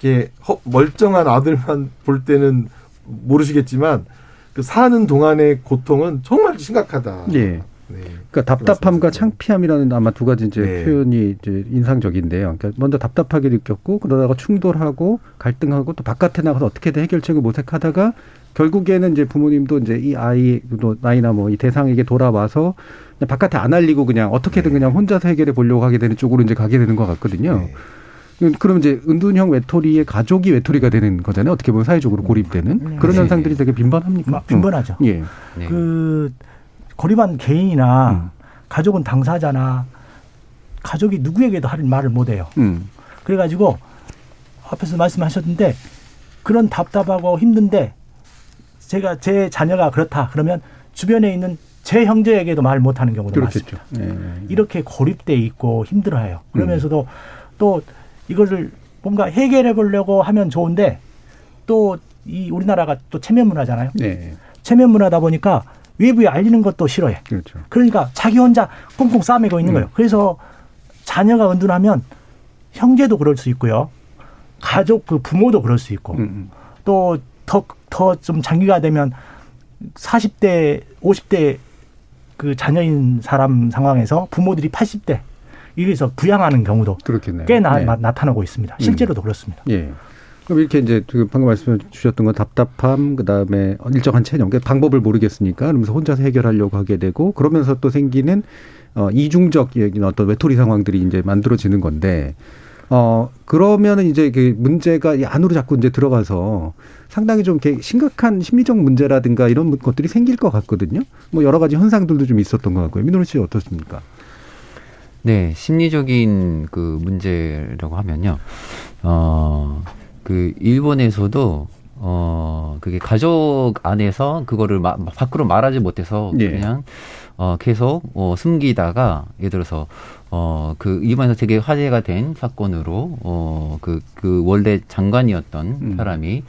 이렇게 허- 멀쩡한 아들만 볼 때는 모르시겠지만 그 사는 동안의 고통은 정말 심각하다. 예. 네. 그러니까 답답함과 창피함이라는 아마 두 가지 이제 네. 표현이 이제 인상적인데요. 그러니까 먼저 답답하게 느꼈고 그러다가 충돌하고 갈등하고 또 바깥에 나가서 어떻게든 해결책을 모색하다가 결국에는 이제 부모님도 이제 이 아이도 나이나 뭐 이 대상에게 돌아와서 바깥에 안 알리고 그냥 어떻게든 네. 그냥 혼자서 해결해 보려고 하게 되는 쪽으로 이제 가게 되는 것 같거든요. 그럼 이제 은둔형 외톨이의 가족이 외톨이가 되는 거잖아요. 어떻게 보면 사회적으로 고립되는 네. 그런 네. 현상들이 되게 빈번합니까? 막 빈번하죠. 음. 예. 네. 그 고립한 개인이나 음. 가족은 당사자나 가족이 누구에게도 할 말을 못 해요. 음. 그래가지고 앞에서 말씀하셨는데 그런 답답하고 힘든데 제가 제 자녀가 그렇다 그러면 주변에 있는 제 형제에게도 말 못하는 경우도 그렇겠죠. 많습니다. 예. 이렇게 고립돼 있고 힘들어해요. 음. 그러면서도 또 이거를 뭔가 해결해 보려고 하면 좋은데 또 이 우리나라가 또 체면 문화잖아요. 네. 체면 문화다 보니까 외부에 알리는 것도 싫어해. 그렇죠. 그러니까 자기 혼자 꽁꽁 싸매고 있는 음. 거예요. 그래서 자녀가 은둔하면 형제도 그럴 수 있고요. 가족 그 부모도 그럴 수 있고 음. 또더 더 좀 장기가 되면 40대 50대 그 자녀인 사람 상황에서 부모들이 80대 이래서 부양하는 경우도 그렇겠네요. 꽤 나, 네. 타나고 있습니다. 실제로도 그렇습니다. 예. 그럼 이렇게 이제 그 방금 말씀 주셨던 건 답답함, 그 다음에 일정한 체념, 그러니까 방법을 모르겠으니까 그러면서 혼자서 해결하려고 하게 되고 그러면서 또 생기는 어, 이중적인 어떤 외톨이 상황들이 이제 만들어지는 건데 어, 그러면은 이제 그 문제가 이 안으로 자꾸 이제 들어가서 상당히 좀 이렇게 심각한 심리적 문제라든가 이런 것들이 생길 것 같거든요. 뭐 여러 가지 현상들도 좀 있었던 것 같고요. 민호리 씨 어떻습니까? 네, 심리적인 그 문제라고 하면요. 어, 그 일본에서도 어, 그게 가족 안에서 그거를 마, 밖으로 말하지 못해서 예. 그냥 어, 계속 어, 숨기다가 예를 들어서 어, 그 일본에서 되게 화제가 된 사건으로 어, 그, 그 원래 장관이었던 음. 사람이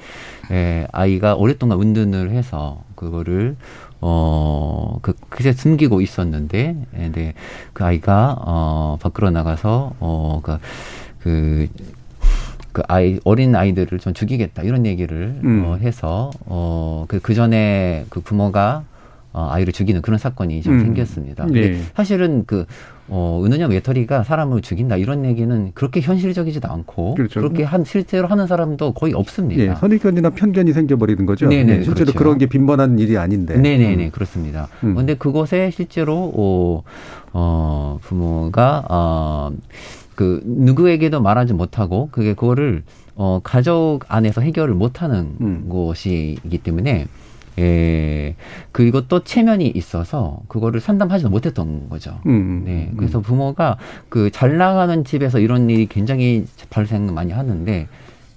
에, 아이가 오랫동안 운둔을 해서 그거를 어, 그, 그새 숨기고 있었는데, 에, 근데 그 아이가, 어, 밖으로 나가서, 어, 그, 그, 그 아이, 어린 아이들을 좀 죽이겠다, 이런 얘기를, 음. 어, 해서, 어, 그, 그 전에 그 부모가, 어, 아이를 죽이는 그런 사건이 좀 음. 생겼습니다. 근데 네. 사실은 그, 어, 은은형 외톨이가 사람을 죽인다 이런 얘기는 그렇게 현실적이지도 않고 그렇죠. 그렇게 한 실제로 하는 사람도 거의 없습니다. 예, 선입견이나 편견이 생겨버리는 거죠. 네네, 네, 실제로 그렇죠. 그런게 빈번한 일이 아닌데. 네네네 음. 그렇습니다. 음. 근데 그곳에 실제로 어, 어 부모가 어 그 누구에게도 말하지 못하고 그게 그거를 어 가족 안에서 해결을 못하는 음. 곳이기 때문에 예 그것도 체면이 있어서 그거를 상담하지도 못했던 거죠. 음, 네, 음. 그래서 부모가 그 잘 나가는 집에서 이런 일이 굉장히 발생 많이 하는데,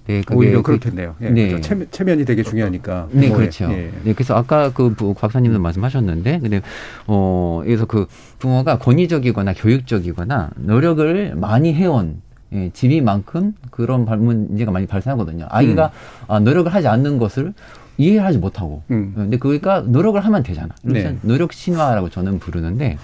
네, 오히려 그- 그렇겠네요. 예, 네. 그렇죠. 체면, 체면이 되게 중요하니까. 네. 그렇죠. 예. 네, 그래서 아까 그 부- 박사님도 말씀하셨는데, 근데 어, 여기서 그 부모가 권위적이거나 교육적이거나 노력을 많이 해온 예, 집이만큼 그런 발- 문제가 많이 발생하거든요. 아이가 아, 노력을 하지 않는 것을 이해하지 못하고. 음. 근데 그러니까 노력을 하면 되잖아. 그래서 네. 노력 신화라고 저는 부르는데,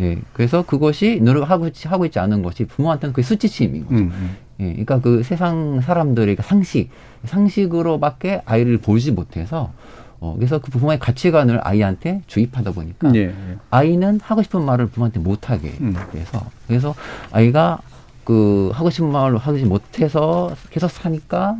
예, 그래서 그것이 노력하고 있지- 하고 있지 않은 것이 부모한테는 그게 수치심인 거죠. 음, 음. 예, 그러니까 그 세상 사람들의 그 상식, 상식으로밖에 아이를 보지 못해서, 어, 그래서 그 부모의 가치관을 아이한테 주입하다 보니까 예, 예. 아이는 하고 싶은 말을 부모한테 못하게 음. 돼서, 그래서 아이가 그 하고 싶은 말을 하지 못해서 계속 사니까,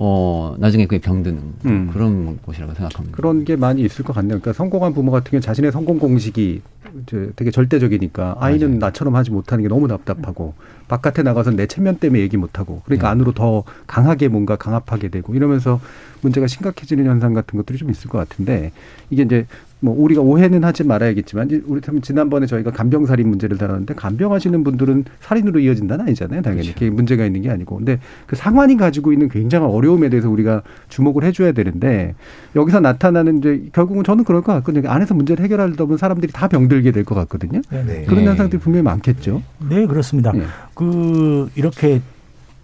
어, 나중에 그게 병드는 음. 그런 곳이라고 생각합니다. 그런 게 많이 있을 것 같네요. 그러니까 성공한 부모 같은 경우 자신의 성공 공식이 이제 되게 절대적이니까 아이는 맞아요. 나처럼 하지 못하는 게 너무 답답하고 바깥에 나가서 내 체면 때문에 얘기 못하고 그러니까 네. 안으로 더 강하게 뭔가 강압하게 되고 이러면서 문제가 심각해지는 현상 같은 것들이 좀 있을 것 같은데 이게 이제 뭐 우리가 오해는 하지 말아야겠지만 우리 참 지난번에 저희가 간병살인 문제를 다뤘는데 간병하시는 분들은 살인으로 이어진다는 아니잖아요. 당연히 그렇죠. 그게 문제가 있는 게 아니고 근데 그 상환이 가지고 있는 굉장한 어려움에 대해서 우리가 주목을 해줘야 되는데 여기서 나타나는 이제 결국은 저는 그럴 것 같거든요. 안에서 문제를 해결하려다 보면 사람들이 다 병들게 될 것 같거든요. 네. 그런 네. 현상들이 분명히 많겠죠. 네, 그렇습니다. 예. 그 이렇게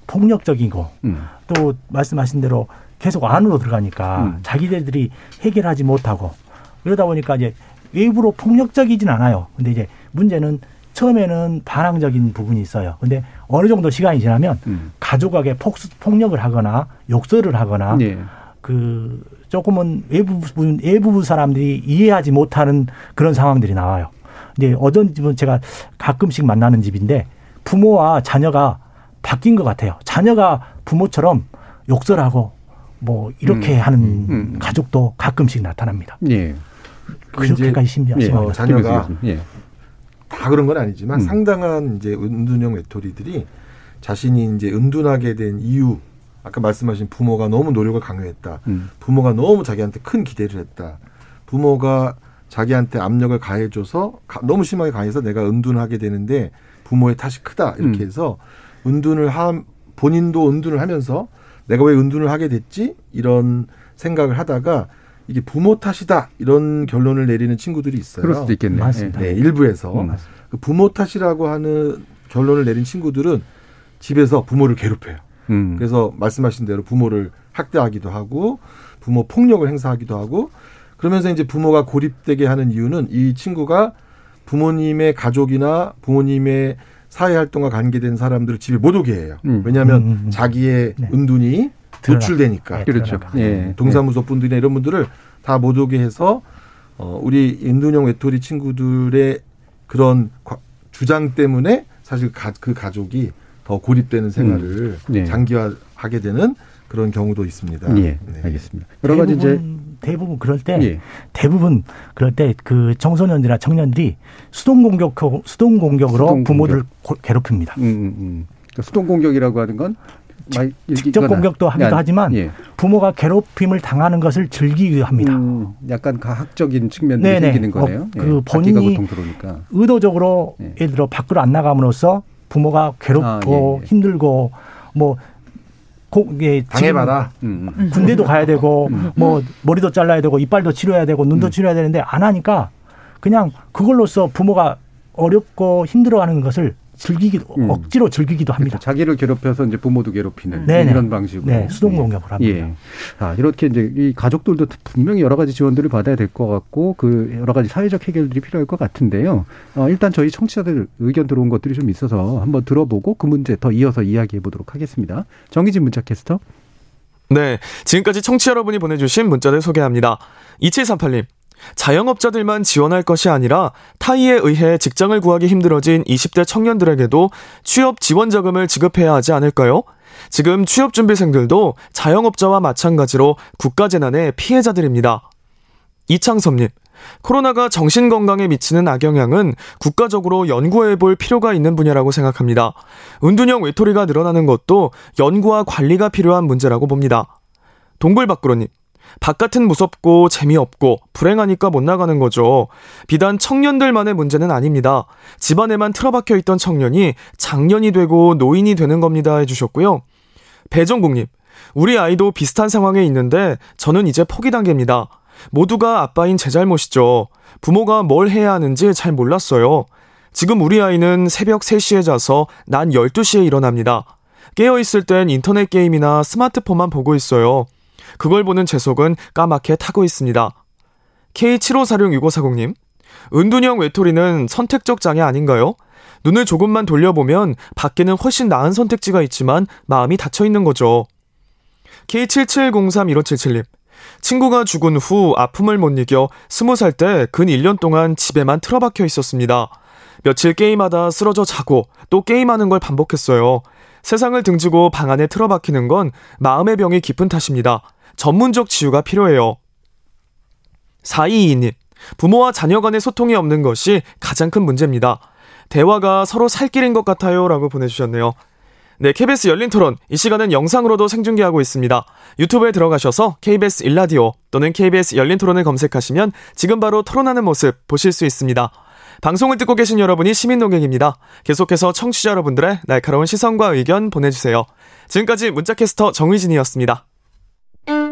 폭력적이고 음. 또 말씀하신 대로 계속 안으로 들어가니까 음. 자기들이 해결하지 못하고 그러다 보니까 이제 외부로 폭력적이진 않아요. 근데 이제 문제는 처음에는 반항적인 부분이 있어요. 근데 어느 정도 시간이 지나면 음. 가족에게 폭, 폭력을 하거나 욕설을 하거나 예. 그 조금은 외부 부분 외부 사람들이 이해하지 못하는 그런 상황들이 나와요. 근데 어떤 집은 제가 가끔씩 만나는 집인데 부모와 자녀가 바뀐 것 같아요. 자녀가 부모처럼 욕설하고 뭐 이렇게 음. 하는 음. 가족도 가끔씩 나타납니다. 예. 그렇게까지 심지어 예. 심합니다. 어, 자녀가 예. 다 그런 건 아니지만 음. 상당한 이제 은둔형 외톨이들이 자신이 이제 은둔하게 된 이유 아까 말씀하신 부모가 너무 노력을 강요했다. 음. 부모가 너무 자기한테 큰 기대를 했다. 부모가 자기한테 압력을 가해줘서 가- 너무 심하게 가해서 내가 은둔하게 되는데 부모의 탓이 크다 이렇게 음. 해서 은둔을 한 본인도 은둔을 하면서 내가 왜 은둔을 하게 됐지 이런 생각을 하다가 이게 부모 탓이다 이런 결론을 내리는 친구들이 있어요. 그럴 수도 있겠네요. 맞습니다. 네, 일부에서 음. 그 부모 탓이라고 하는 결론을 내린 친구들은 집에서 부모를 괴롭혀요. 음. 그래서 말씀하신 대로 부모를 학대하기도 하고 부모 폭력을 행사하기도 하고 그러면서 이제 부모가 고립되게 하는 이유는 이 친구가 부모님의 가족이나 부모님의 사회 활동과 관계된 사람들을 집에 못 오게 해요. 음. 왜냐하면 음, 음, 음. 자기의 네. 은둔이 노출되니까. 네, 그렇죠. 드러나가. 예. 동사무소 분들이나 이런 분들을 다 못 오게 해서 어 우리 은둔형 외톨이 친구들의 그런 과- 주장 때문에 사실 가, 그 가족이 더 고립되는 생활을 네. 장기화하게 되는 그런 경우도 있습니다. 예. 네. 알겠습니다. 여러 가지 이제 대부분, 그럴 때 예. 대부분 그럴 때 그 청소년들이나 청년들이 수동 공격 수동 공격으로 수동 부모를 고- 괴롭힙니다. 음, 음, 음. 그러니까 수동 공격이라고 하는 건 말- 직접 공격도 하기도 야, 하지만 예. 부모가 괴롭힘을 당하는 것을 즐기기도 합니다. 음, 약간 가학적인 측면들이 네네. 생기는 거네요. 어, 그 예. 본인이 고통 들어오니까. 의도적으로 예. 예를 들어 밖으로 안 나감으로써 부모가 괴롭고 아, 예, 예. 힘들고 뭐 고, 예, 당해봐라. 음, 음. 지금 군대도 가야 되고 뭐 머리도 잘라야 되고 이빨도 치료해야 되고 음. 눈도 치료해야 되는데 안 하니까 그냥 그걸로써 부모가 어렵고 힘들어하는 것을 즐기기도 음. 억지로 즐기기도 합니다. 그렇죠. 자기를 괴롭혀서 이제 부모도 괴롭히는 네네. 이런 방식으로. 네, 수동 공격을 합니다. 예. 아, 이렇게 이제 이 가족들도 분명히 여러 가지 지원들을 받아야 될 것 같고 그 여러 가지 사회적 해결들이 필요할 것 같은데요. 어, 일단 저희 청취자들 의견 들어온 것들이 좀 있어서 한번 들어보고 그 문제 더 이어서 이야기해 보도록 하겠습니다. 정희진 문자 캐스터. 네, 지금까지 청취 여러분이 보내주신 문자를 소개합니다. 2738님. 자영업자들만 지원할 것이 아니라 타이에 의해 직장을 구하기 힘들어진 20대 청년들에게도 취업 지원 자금을 지급해야 하지 않을까요? 지금 취업준비생들도 자영업자와 마찬가지로 국가재난의 피해자들입니다. 이창섭님, 코로나가 정신건강에 미치는 악영향은 국가적으로 연구해 볼 필요가 있는 분야라고 생각합니다. 은둔형 외톨이가 늘어나는 것도 연구와 관리가 필요한 문제라고 봅니다. 동굴 밖으로님, 바깥은 무섭고 재미없고 불행하니까 못 나가는 거죠. 비단 청년들만의 문제는 아닙니다. 집안에만 틀어박혀 있던 청년이 장년이 되고 노인이 되는 겁니다 해주셨고요. 배정국님, 우리 아이도 비슷한 상황에 있는데 저는 이제 포기 단계입니다. 모두가 아빠인 제 잘못이죠. 부모가 뭘 해야 하는지 잘 몰랐어요. 지금 우리 아이는 새벽 3시에 자서 난 12시에 일어납니다. 깨어있을 땐 인터넷 게임이나 스마트폰만 보고 있어요. 그걸 보는 제 속은 까맣게 타고 있습니다. K75466540님, 은둔형 외톨이는 선택적 장애 아닌가요? 눈을 조금만 돌려보면 밖에는 훨씬 나은 선택지가 있지만 마음이 닫혀 있는 거죠. K77031577님, 친구가 죽은 후 아픔을 못 이겨 스무 살때 근 1년 동안 집에만 틀어박혀 있었습니다. 며칠 게임하다 쓰러져 자고 또 게임하는 걸 반복했어요. 세상을 등지고 방 안에 틀어박히는 건 마음의 병이 깊은 탓입니다. 전문적 치유가 필요해요. 4222님, 부모와 자녀 간의 소통이 없는 것이 가장 큰 문제입니다. 대화가 서로 살 길인 것 같아요. 라고 보내주셨네요. 네, KBS 열린 토론. 이 시간은 영상으로도 생중계하고 있습니다. 유튜브에 들어가셔서 KBS 일라디오 또는 KBS 열린 토론을 검색하시면 지금 바로 토론하는 모습 보실 수 있습니다. 방송을 듣고 계신 여러분이 시민 농객입니다. 계속해서 청취자 여러분들의 날카로운 시선과 의견 보내주세요. 지금까지 문자캐스터 정의진이었습니다.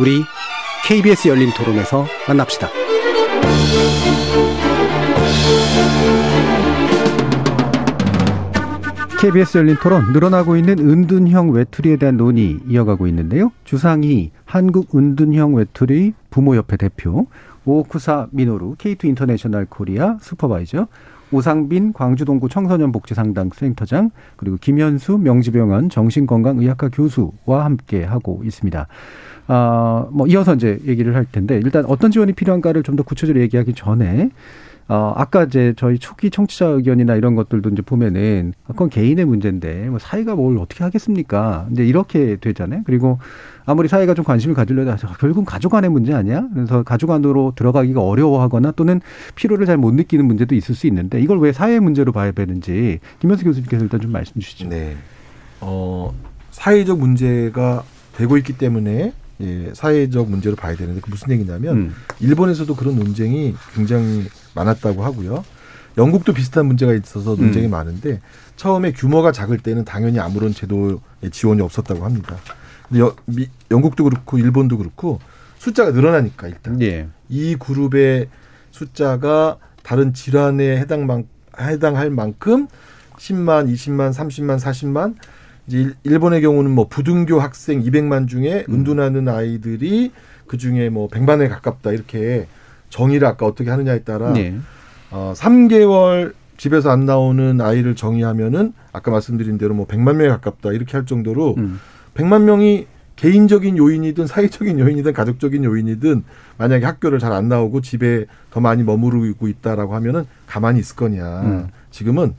우리 KBS 열린 토론에서 만납시다. KBS 열린 토론 늘어나고 있는 은둔형 외톨이에 대한 논의 이어가고 있는데요. 주상희 한국 은둔형 외톨이 부모협회 대표, 오쿠사 미노루 K2 인터내셔널 코리아 supervisor, 오상빈 광주동구 청소년복지상담센터장 그리고 김현수 명지병원 정신건강의학과 교수와 함께 하고 있습니다. 아, 뭐 이어서 이제 얘기를 할 텐데 일단 어떤 지원이 필요한가를 좀 더 구체적으로 얘기하기 전에 어, 아까 이제 저희 초기 청취자 의견이나 이런 것들도 이제 보면은 그건 개인의 문제인데 뭐 사회가 뭘 어떻게 하겠습니까? 이제 이렇게 되잖아요. 그리고 아무리 사회가 좀 관심을 가지려도 결국은 가족 간의 문제 아니야? 그래서 가족 안으로 들어가기가 어려워하거나 또는 필요를 잘 못 느끼는 문제도 있을 수 있는데 이걸 왜 사회 문제로 봐야 되는지 김현수 교수님께서 일단 좀 말씀 주시죠. 네. 어, 사회적 문제가 되고 있기 때문에 예, 사회적 문제로 봐야 되는데 그 무슨 얘기냐면 음. 일본에서도 그런 논쟁이 굉장히 많았다고 하고요. 영국도 비슷한 문제가 있어서 논쟁이 음. 많은데 처음에 규모가 작을 때는 당연히 아무런 제도의 지원이 없었다고 합니다. 근데 여, 미, 영국도 그렇고 일본도 그렇고 숫자가 늘어나니까 일단 예. 이 그룹의 숫자가 다른 질환에 해당만 해당할 만큼 10만, 20만, 30만, 40만 이제 일본의 경우는 뭐 부등교 학생 200만 중에 음. 은둔하는 아이들이 그 중에 뭐 100만에 가깝다 이렇게 정의를 아까 어떻게 하느냐에 따라 네. 어 3개월 집에서 안 나오는 아이를 정의하면은 아까 말씀드린 대로 뭐 100만 명에 가깝다 이렇게 할 정도로 음. 100만 명이 개인적인 요인이든 사회적인 요인이든 가족적인 요인이든 만약에 학교를 잘 안 나오고 집에 더 많이 머무르고 있다라고 하면은 가만히 있을 거냐. 음. 지금은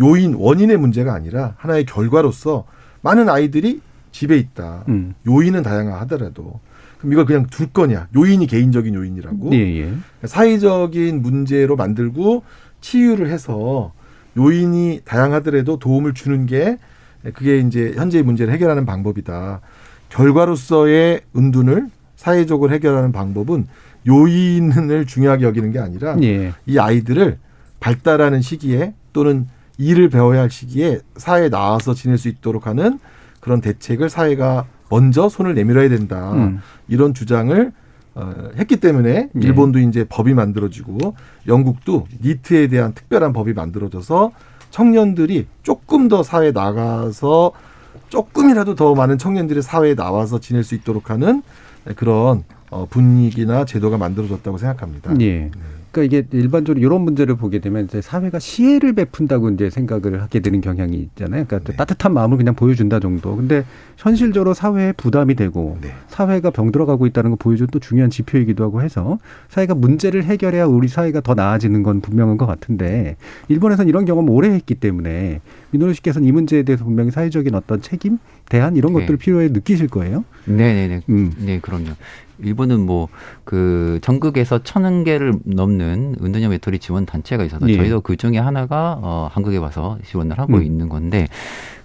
요인 원인의 문제가 아니라 하나의 결과로서 많은 아이들이 집에 있다. 음. 요인은 다양하더라도 그럼 이걸 그냥 둘 거냐? 요인이 개인적인 요인이라고 예, 예. 사회적인 문제로 만들고 치유를 해서 요인이 다양하더라도 도움을 주는 게 그게 이제 현재의 문제를 해결하는 방법이다. 결과로서의 은둔을 사회적으로 해결하는 방법은 요인을 중요하게 여기는 게 아니라 예. 이 아이들을 발달하는 시기에 또는 일을 배워야 할 시기에 사회에 나와서 지낼 수 있도록 하는 그런 대책을 사회가 먼저 손을 내밀어야 된다. 음. 이런 주장을 어, 했기 때문에 네. 일본도 이제 법이 만들어지고 영국도 니트에 대한 특별한 법이 만들어져서 청년들이 조금 더 사회에 나가서 조금이라도 더 많은 청년들이 사회에 나와서 지낼 수 있도록 하는 그런 어, 분위기나 제도가 만들어졌다고 생각합니다. 예. 그러니까 이게 일반적으로 이런 문제를 보게 되면 이제 사회가 시혜를 베푼다고 이제 생각을 하게 되는 경향이 있잖아요. 그러니까 네. 따뜻한 마음을 그냥 보여준다 정도. 근데 현실적으로 사회에 부담이 되고 네. 사회가 병들어가고 있다는 걸 보여주는 또 중요한 지표이기도 하고 해서 사회가 문제를 해결해야 우리 사회가 더 나아지는 건 분명한 것 같은데 일본에서는 이런 경험 오래 했기 때문에 민노루 씨께서는 이 문제에 대해서 분명히 사회적인 어떤 책임, 대안 이런 네. 것들을 필요해 느끼실 거예요. 네 네 네. 음. 네, 그럼요. 일본은 뭐, 그, 전국에서 천 개를 넘는 운동형 외톨이 지원 단체가 있어서 예. 저희도 그 중에 하나가, 어, 한국에 와서 지원을 하고 음. 있는 건데,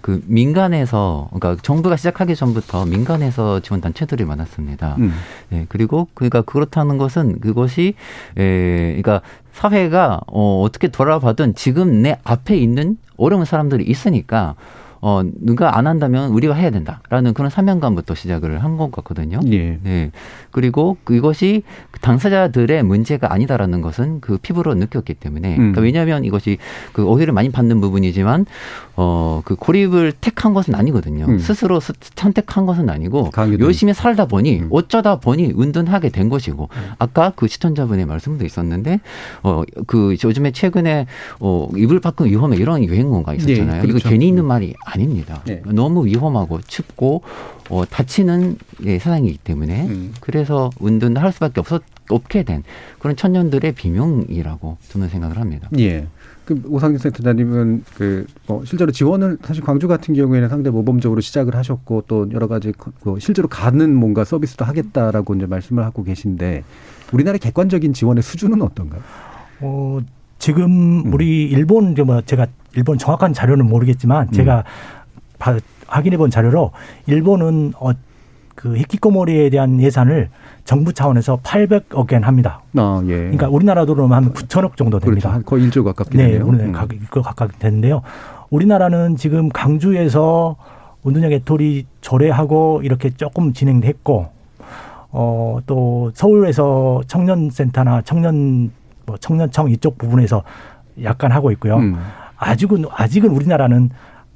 그 민간에서, 그러니까 정부가 시작하기 전부터 민간에서 지원 단체들이 많았습니다. 음. 네, 그리고 그러니까 그렇다는 것은 그것이 에 그러니까 사회가 어 어떻게 돌아봐든 지금 내 앞에 있는 어려운 사람들이 있으니까 어 누가 안 한다면 우리가 해야 된다라는 그런 사명감부터 시작을 한 것 같거든요. 예. 네. 그리고 그것이 당사자들의 문제가 아니다라는 것은 그 피부로 느꼈기 때문에. 음. 그러니까 왜냐하면 이것이 그 오해를 많이 받는 부분이지만 어그 고립을 택한 것은 아니거든요. 음. 스스로 스- 선택한 것은 아니고. 열심히 살다 보니 음. 어쩌다 보니 은둔하게 된 것이고 아까 그 시청자분의 말씀도 있었는데 어그 요즘에 최근에 어 이불 밖은 위험해 이런 유행어가 있었잖아요. 네, 그렇죠. 이거 괜히 있는 말이 아닙니다. 네. 너무 위험하고 춥고 어 다치는 예, 세상이기 때문에 음. 그래서 은둔할 수밖에 없었 없게 된 그런 천년들의 비명이라고 저는 생각을 합니다. 예. 그 오상진 센터장님은 그 뭐 실제로 지원을 사실 광주 같은 경우에는 상대 모범적으로 시작을 하셨고 또 여러 가지 그- 그 실제로 가는 뭔가 서비스도 하겠다라고 이제 말씀을 하고 계신데 우리나라의 객관적인 지원의 수준은 어떤가요? 어, 지금 우리 일본 이제 뭐 제가 일본 정확한 자료는 모르겠지만 제가 바- 확인해 본 자료로 일본은 어, 그 히키코모리에 대한 예산을 정부 차원에서 800억 엔 합니다. 아, 예. 그러니까 우리나라 돈으로 한 9천억 정도 그렇죠. 됩니다. 한 거의 1조 가깝게 네, 되네요. 우리나라 음. 가- 그 가깝게 되는데요. 우리나라는 지금 강주에서 운동장 애톨이 조례하고 이렇게 조금 진행됐고, 어, 또 서울에서 청년센터나 청년, 뭐 청년청 이쪽 부분에서 약간 하고 있고요. 음. 아직은, 아직은 우리나라는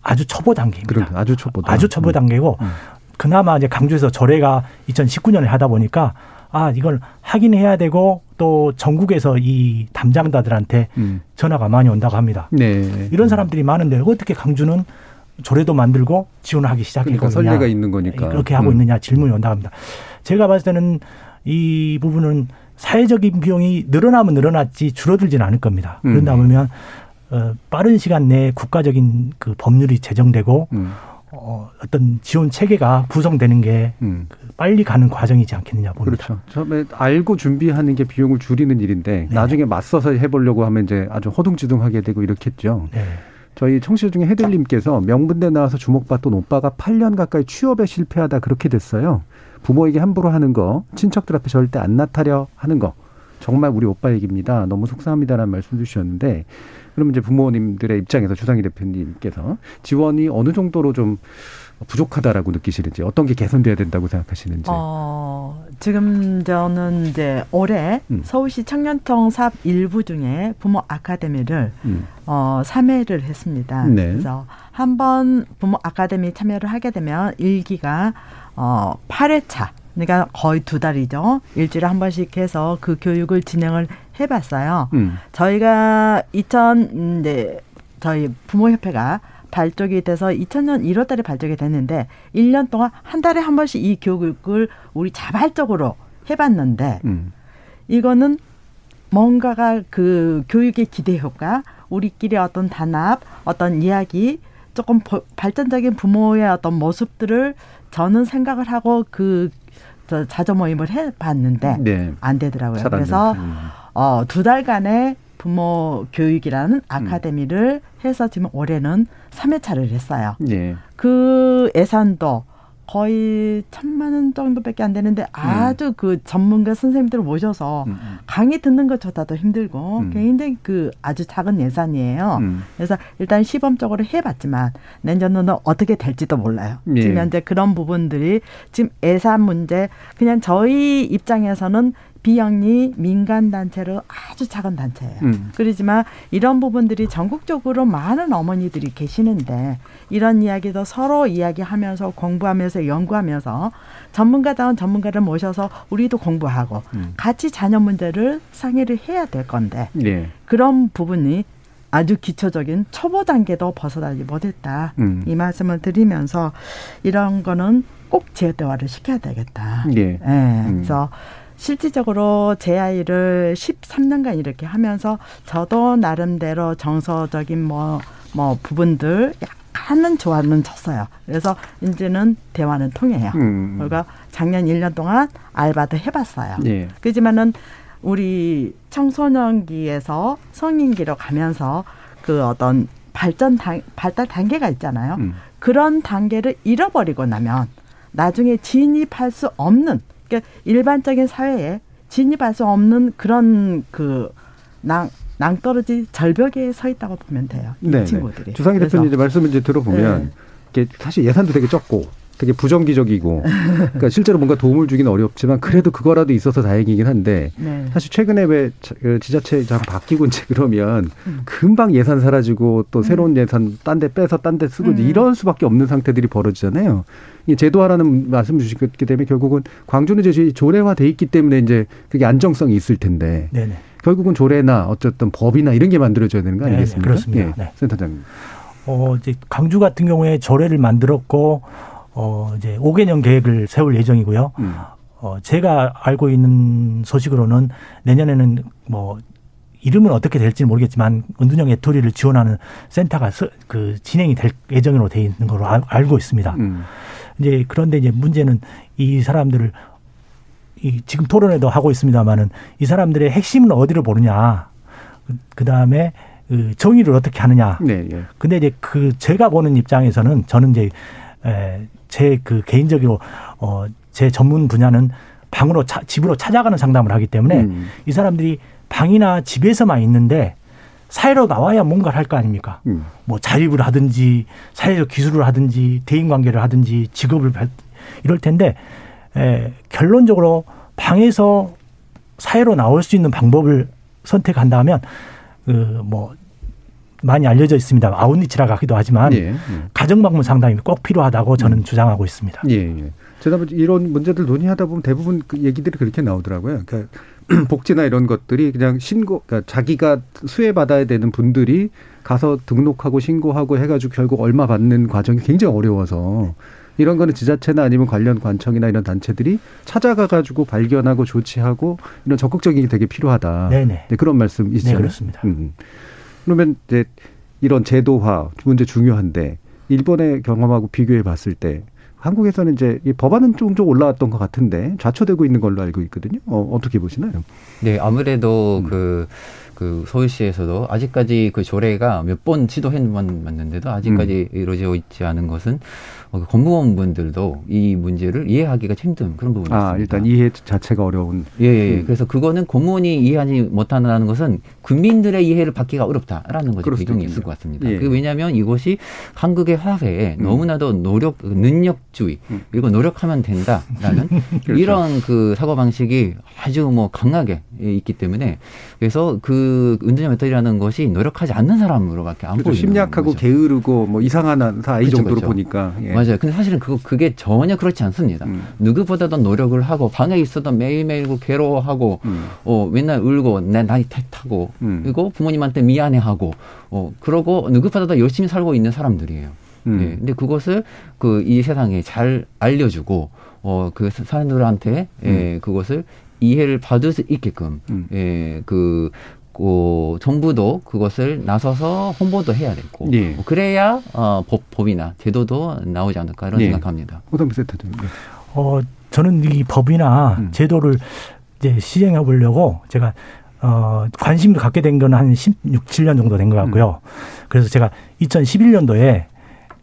아주 초보 단계입니다. 그러니까 아주 초보다. 아주 초보 단계고, 음. 그나마 이제 강주에서 조례가 2019년에 하다 보니까 아, 이걸 하긴 해야 되고 또 전국에서 이 담당자들한테 음. 전화가 많이 온다고 합니다. 네. 이런 사람들이 많은데 어떻게 강주는 조례도 만들고 지원을 하기 시작했거든요. 그러니까 선례가 있는 거니까. 그렇게 하고 음. 있느냐 질문이 온다고 합니다. 제가 봤을 때는 이 부분은 사회적인 비용이 늘어나면 늘어났지 줄어들지는 않을 겁니다. 음. 그런다 보면 어, 빠른 시간 내에 국가적인 그 법률이 제정되고 음. 어, 어떤 지원 체계가 구성되는 게 음. 그 빨리 가는 과정이지 않겠느냐 봅니다. 그렇죠. 처음에 알고 준비하는 게 비용을 줄이는 일인데 네. 나중에 맞서서 해보려고 하면 이제 아주 허둥지둥하게 되고 이렇겠죠. 네. 저희 청취자 중에 해들님께서 명분대 나와서 주목받던 오빠가 8년 가까이 취업에 실패하다 그렇게 됐어요. 부모에게 함부로 하는 거, 친척들 앞에 절대 안 나타려 하는 거. 정말 우리 오빠 얘기입니다. 너무 속상합니다라는 말씀 주셨는데, 그러면 이제 부모님들의 입장에서 주상희 대표님께서 지원이 어느 정도로 좀 부족하다라고 느끼시는지, 어떤 게 개선돼야 된다고 생각하시는지. 어, 지금 저는 이제 올해 음. 서울시 청년청 사업 일부 중에 부모 아카데미를 음. 어, 3회를 했습니다. 네. 그래서 한 번 부모 아카데미 참여를 하게 되면 일기가 어, 8회차. 그러니까 거의 두 달이죠. 일주일에 한 번씩 해서 그 교육을 진행을 해봤어요. 음. 저희가 2000, 네, 저희 부모협회가 발족이 돼서 2000년 1월 달에 발족이 됐는데 1년 동안 한 달에 한 번씩 이 교육을 우리 자발적으로 해봤는데 음. 이거는 뭔가가 그 교육의 기대 효과, 우리끼리 어떤 단합, 어떤 이야기, 조금 버- 발전적인 부모의 어떤 모습들을 저는 생각을 하고 그저 자조 모임을 해봤는데 네. 안 되더라고요. 그래서. 음. 어, 두 달간의 부모 교육이라는 아카데미를 해서 지금 올해는 3회차를 했어요. 예. 그 예산도 거의 천만 원 정도밖에 안 되는데 아주 그 전문가 선생님들을 모셔서 음, 강의 듣는 것조차도 힘들고 음. 굉장히 그 아주 작은 예산이에요. 음. 그래서 일단 시범적으로 해봤지만 내년도는 어떻게 될지도 몰라요. 예. 지금 현재 그런 부분들이 지금 예산 문제 그냥 저희 입장에서는 비영리 민간 단체로 아주 작은 단체예요. 음. 그러지만 이런 부분들이 전국적으로 많은 어머니들이 계시는데 이런 이야기도 서로 이야기하면서 공부하면서 연구하면서 전문가다운 전문가를 모셔서 우리도 공부하고 음. 같이 자녀 문제를 상의를 해야 될 건데 예. 그런 부분이 아주 기초적인 초보 단계도 벗어나지 못했다. 음. 이 말씀을 드리면서 이런 거는 꼭 제도화를 시켜야 되겠다. 예. 예. 그래서 실질적으로 제 아이를 13년간 이렇게 하면서 저도 나름대로 정서적인 뭐, 뭐 부분들 약간은 조화는 쳤어요. 그래서 이제는 대화는 통해요. 음. 그러니까 작년 1년 동안 알바도 해봤어요. 예. 그렇지만은 우리 청소년기에서 성인기로 가면서 그 어떤 발전 단, 발달 단계가 있잖아요. 음. 그런 단계를 잃어버리고 나면 나중에 진입할 수 없는 그러니까 일반적인 사회에 진입할 수 없는 그런 그 낭, 낭떠러지 절벽에 서 있다고 보면 돼요. 이 네. 친구들이. 네. 주상희 대표님 이제 말씀을 이제 들어보면 네. 이게 사실 예산도 되게 적고 되게 부정기적이고 그러니까 실제로 뭔가 도움을 주기는 어렵지만 그래도 그거라도 있어서 다행이긴 한데 네. 사실 최근에 왜 자- 그 지자체 장 바뀌고 이제 그러면 음. 금방 예산 사라지고 또 새로운 예산 딴 데 빼서 딴 데 쓰고 음. 이런 수밖에 없는 상태들이 벌어지잖아요. 이 제도화라는 말씀 주셨기 때문에 결국은 광주는 이제 조례화돼 있기 때문에 이제 그게 안정성이 있을 텐데 네네. 결국은 조례나 어쨌든 법이나 이런 게 만들어져야 되는 거 네네, 아니겠습니까? 그렇습니다. 예, 네. 센터장님. 어, 이제 광주 같은 경우에 조례를 만들었고, 어, 이제 5개년 계획을 세울 예정이고요. 음. 어, 제가 알고 있는 소식으로는 내년에는 뭐, 이름은 어떻게 될지는 모르겠지만, 은둔형 외톨이를 지원하는 센터가 서- 그 진행이 될 예정으로 돼 있는 걸로 알, 알고 있습니다. 음. 이제 그런데 이제 문제는 이 사람들을 이 지금 토론회도 하고 있습니다만은 이 사람들의 핵심은 어디를 보느냐. 그 다음에 그 정의를 어떻게 하느냐. 네, 예. 근데 이제 그 제가 보는 입장에서는 저는 이제 제 그 개인적으로 어 제 전문 분야는 방으로 차, 집으로 찾아가는 상담을 하기 때문에 음. 이 사람들이 방이나 집에서만 있는데 사회로 나와야 뭔가를 할 거 아닙니까? 음. 뭐 자립을 하든지 사회적 기술을 하든지 대인 관계를 하든지 직업을 발- 이럴 텐데 에, 결론적으로 방에서 사회로 나올 수 있는 방법을 선택한다면 그뭐 많이 알려져 있습니다. 아웃리치라고 하기도 하지만 예. 음. 가정 방문 상담이 꼭 필요하다고 저는 주장하고 있습니다. 예, 예. 지난번 이런 문제들 논의하다 보면 대부분 그 얘기들이 그렇게 나오더라고요. 그러니까 복지나 이런 것들이 그냥 신고, 그러니까 자기가 수혜 받아야 되는 분들이 가서 등록하고 신고하고 해가지고 결국 얼마 받는 과정이 굉장히 어려워서 이런 거는 지자체나 아니면 관련 관청이나 이런 단체들이 찾아가 가지고 발견하고 조치하고 이런 적극적인 게 되게 필요하다. 네네. 네, 그런 말씀이시죠. 네, 그렇습니다. 음. 그러면 이제 이런 제도화 문제 중요한데 일본의 경험하고 비교해 봤을 때 한국에서는 이제 이 법안은 좀, 좀 올라왔던 것 같은데 좌초되고 있는 걸로 알고 있거든요. 어, 어떻게 보시나요? 네, 아무래도 그, 그 서울시에서도 아직까지 그 조례가 몇 번 시도해만 왔는데도 아직까지 이루어져 있지 않은 것은 어, 공무원분들도 이 문제를 이해하기가 힘든 그런 부분이 아, 있습니다. 일단 이해 자체가 어려운. 예, 예. 음. 그래서 그거는 공무원이 이해하지 못한다는 것은 국민들의 이해를 받기가 어렵다라는 배경이 있겠네요. 있을 것 같습니다. 예. 그 왜냐하면 이것이 한국의 사회에 음. 너무나도 노력, 능력주의, 음. 그리고 노력하면 된다라는 그렇죠. 이런 그 사고 방식이 아주 뭐 강하게 있기 때문에 그래서 그 은둔형 메터리라는 것이 노력하지 않는 사람으로밖에 안 그렇죠. 보이는 심리학하고 거죠. 게으르고 뭐 이상한 사이 그렇죠, 정도로 그렇죠. 보니까. 예. 맞아요. 근데 사실은 그거 그게 전혀 그렇지 않습니다. 음. 누구보다도 노력을 하고 방에 있어도 매일매일 그 괴로워하고 음. 어 맨날 울고 내 나이 탓하고 음. 그리고 부모님한테 미안해하고 어 그러고 누구보다도 열심히 살고 있는 사람들이에요. 음. 예. 근데 그것을 그 이 세상에 잘 알려주고 어그 사람들한테 예, 그것을 이해를 받을 수 있게끔 음. 예, 그 그 정부도 그것을 나서서 홍보도 해야 되고 예. 그래야 어, 법, 법이나 제도도 나오지 않을까 이런 예. 생각합니다. 호동비 센터장. 예. 어, 저는 이 법이나 음. 제도를 이제 시행해 보려고 제가 어, 관심을 갖게 된 건 한 16, 7년 정도 된 것 같고요. 음. 그래서 제가 2011년도에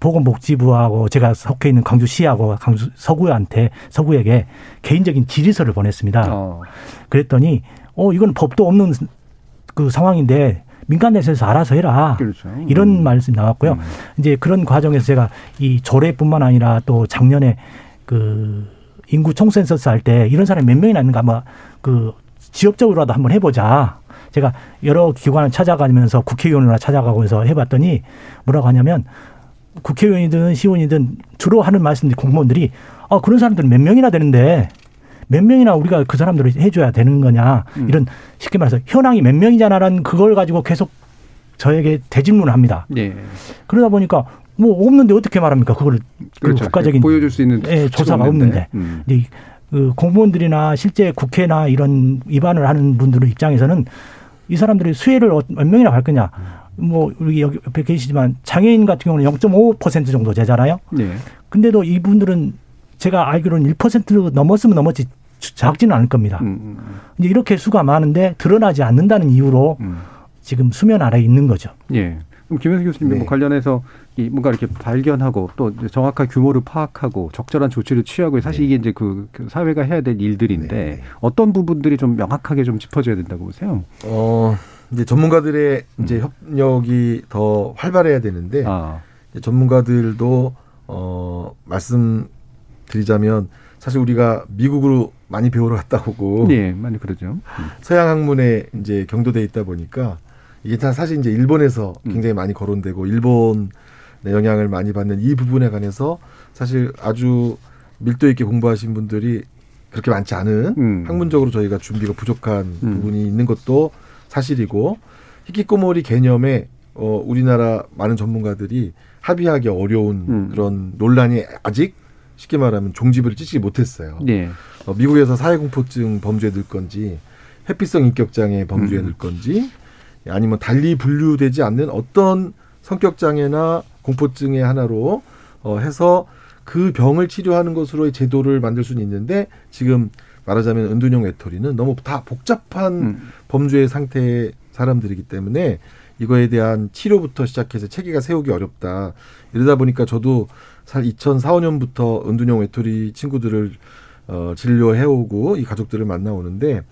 보건복지부하고 제가 속해 있는 광주시하고 광주 서구한테 서구에게 개인적인 질의서를 보냈습니다. 어. 그랬더니 어 이건 법도 없는 그 상황인데 민간에서 알아서 해라. 그렇죠. 이런 말씀이 나왔고요. 이제 그런 과정에서 제가 이 조례뿐만 아니라 또 작년에 그 인구 총센서스 할 때 이런 사람이 몇 명이나 있는가 아마 그 지역적으로라도 한번 해보자. 제가 여러 기관을 찾아가면서 국회의원이나 찾아가면서 해봤더니 뭐라고 하냐면 국회의원이든 시의원이든 주로 하는 말씀들이 공무원들이 아 그런 사람들은 몇 명이나 되는데 몇 명이나 우리가 그 사람들을 해줘야 되는 거냐 이런 쉽게 말해서 현황이 몇 명이냐라는 그걸 가지고 계속 저에게 대질문을 합니다. 예. 그러다 보니까 뭐 없는데 어떻게 말합니까? 그걸 그 그렇죠. 국가적인 보여줄 수 있는 예, 조사가 없는데. 없는데 음. 그 공무원들이나 실제 국회나 이런 위반을 하는 분들 입장에서는 이 사람들이 수혜를 어- 몇 명이나 갈 거냐? 뭐 우리 여기 옆에 계시지만 장애인 같은 경우는 0.5% 정도 되잖아요. 예. 근데도 이분들은 제가 알기로는 1% 넘었으면 넘었지 작지는 않을 겁니다. 음, 이제 이렇게 수가 많은데 드러나지 않는다는 이유로 지금 수면 아래에 있는 거죠. 예. 그럼 김현수 교수님 뭐 관련해서 이 뭔가 이렇게 발견하고 또 정확한 규모를 파악하고 적절한 조치를 취하고 사실 이게 이제 그, 그 사회가 해야 될 일들인데 어떤 부분들이 좀 명확하게 좀 짚어줘야 된다고 보세요. 어, 이제 전문가들의 이제 협력이 더 활발해야 되는데 아. 이제 전문가들도 어, 말씀드리자면 사실 우리가 미국으로 많이 배우러 갔다 오고. 예, 많이 그러죠. 서양 학문에 이제 경도돼 있다 보니까 이게 다 사실 이제 일본에서 굉장히 많이 거론되고 일본의 영향을 많이 받는 이 부분에 관해서 사실 아주 밀도 있게 공부하신 분들이 그렇게 많지 않은 학문적으로 저희가 준비가 부족한 부분이 있는 것도 사실이고 히키코모리 개념에 어, 우리나라 많은 전문가들이 합의하기 어려운 그런 논란이 아직 쉽게 말하면 종지부를 찢지 못했어요. 예. 어, 미국에서 사회공포증 범주에 넣을 건지 회피성 인격장애 범주에 음. 넣을 건지 아니면 달리 분류되지 않는 어떤 성격 장애나 공포증의 하나로 어, 해서 그 병을 치료하는 것으로의 제도를 만들 수는 있는데 지금 말하자면 은둔형 외톨이는 너무 다 복잡한 음. 범주의 상태의 사람들이기 때문에 이거에 대한 치료부터 시작해서 체계가 세우기 어렵다. 이러다 보니까 저도 살 2004, 5년부터 은둔형 외톨이 친구들을 어, 진료해오고 이 가족들을 만나오는데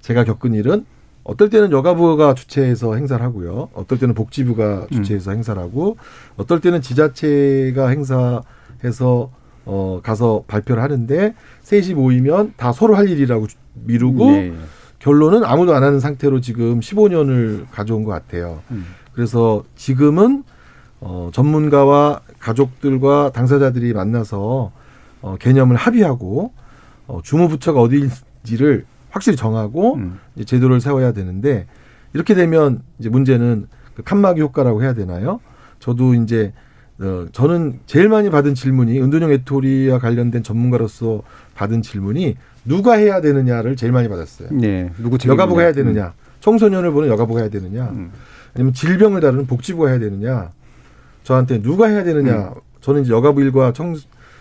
제가 겪은 일은 어떨 때는 여가부가 주최해서 행사를 하고요. 어떨 때는 복지부가 주최해서 행사를 하고 어떨 때는 지자체가 행사해서 어, 가서 발표를 하는데 셋이 모이면 다 서로 할 일이라고 주- 미루고 네. 결론은 아무도 안 하는 상태로 지금 15년을 가져온 것 같아요. 그래서 지금은 어, 전문가와 가족들과 당사자들이 만나서 어, 개념을 합의하고 어, 주무부처가 어디인지를 확실히 정하고 이제 제도를 세워야 되는데 이렇게 되면 이제 문제는 그 칸막이 효과라고 해야 되나요? 저도 이제 어, 저는 제일 많이 받은 질문이 은둔형 외톨이와 관련된 전문가로서 받은 질문이 누가 해야 되느냐를 제일 많이 받았어요. 네. 누구 여가부가 해야 책임이냐. 되느냐, 청소년을 보는 여가부가 해야 되느냐, 아니면 질병을 다루는 복지부가 해야 되느냐, 저한테 누가 해야 되느냐. 저는 이제 여가부 일과 청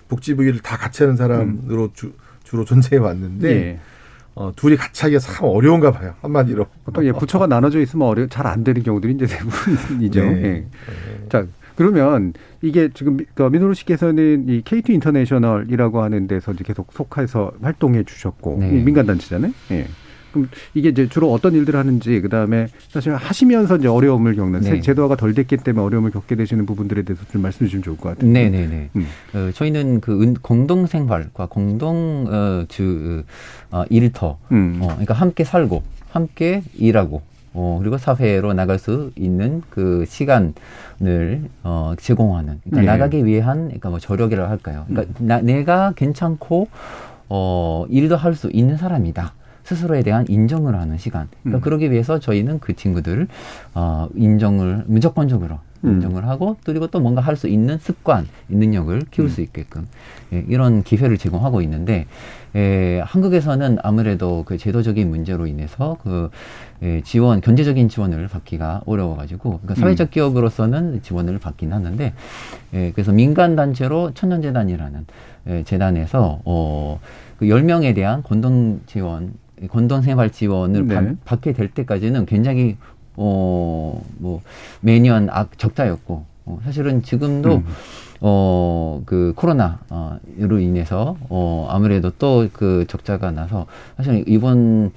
복지부 일을 다 같이 하는 사람으로 주, 주로 존재해 왔는데 예. 어, 둘이 같이 하기가 참 어려운가 봐요 한마디로. 보통 예, 부처가 나눠져 있으면 어려 잘 안 되는 경우들이 이제 대부분이죠. 네. 예. 자 그러면 이게 지금 미- 그 민호루 씨께서는 이 KT 인터내셔널이라고 하는 데서 이제 계속 속해서 활동해 주셨고 네. 이 민간 단체잖아요. 예. 그럼 이게 이제 주로 어떤 일들을 하는지 그다음에 사실 하시면서 이제 어려움을 겪는 네. 세- 제도화가 덜 됐기 때문에 어려움을 겪게 되시는 부분들에 대해서 좀 말씀해 주시면 좋을 것 같아요. 네 네 네. 음. 어, 저희는 그 은- 공동 생활과 공동 어, 주 어, 일터, 음. 어, 그러니까 함께 살고 함께 일하고 어, 그리고 사회로 나갈 수 있는 그 시간을 어, 제공하는 그러니까 네. 나가기 위한 그러니까 뭐 저력이라 할까요? 그러니까 나, 내가 괜찮고 어, 일도 할 수 있는 사람이다. 스스로에 대한 인정을 하는 시간. 그러니까 음. 그러기 위해서 저희는 그 친구들을 어, 인정을 무조건적으로 음. 인정을 하고 그리고 또 뭔가 할 수 있는 습관, 능력을 키울 음. 수 있게끔 예, 이런 기회를 제공하고 있는데 예, 한국에서는 아무래도 그 제도적인 문제로 인해서 그 예, 지원, 경제적인 지원을 받기가 어려워가지고 그러니까 사회적 기업으로서는 지원을 받긴 하는데 예, 그래서 민간 단체로 천년재단이라는 예, 재단에서 어, 그 10명에 대한 공동 지원, 공동 생활 지원을 네. 받, 받게 될 때까지는 굉장히 어, 뭐, 매년 악, 적자였고, 어, 사실은 지금도, 음. 어, 그 코로나로 인해서 어, 아무래도 또 그 적자가 나서 사실 이번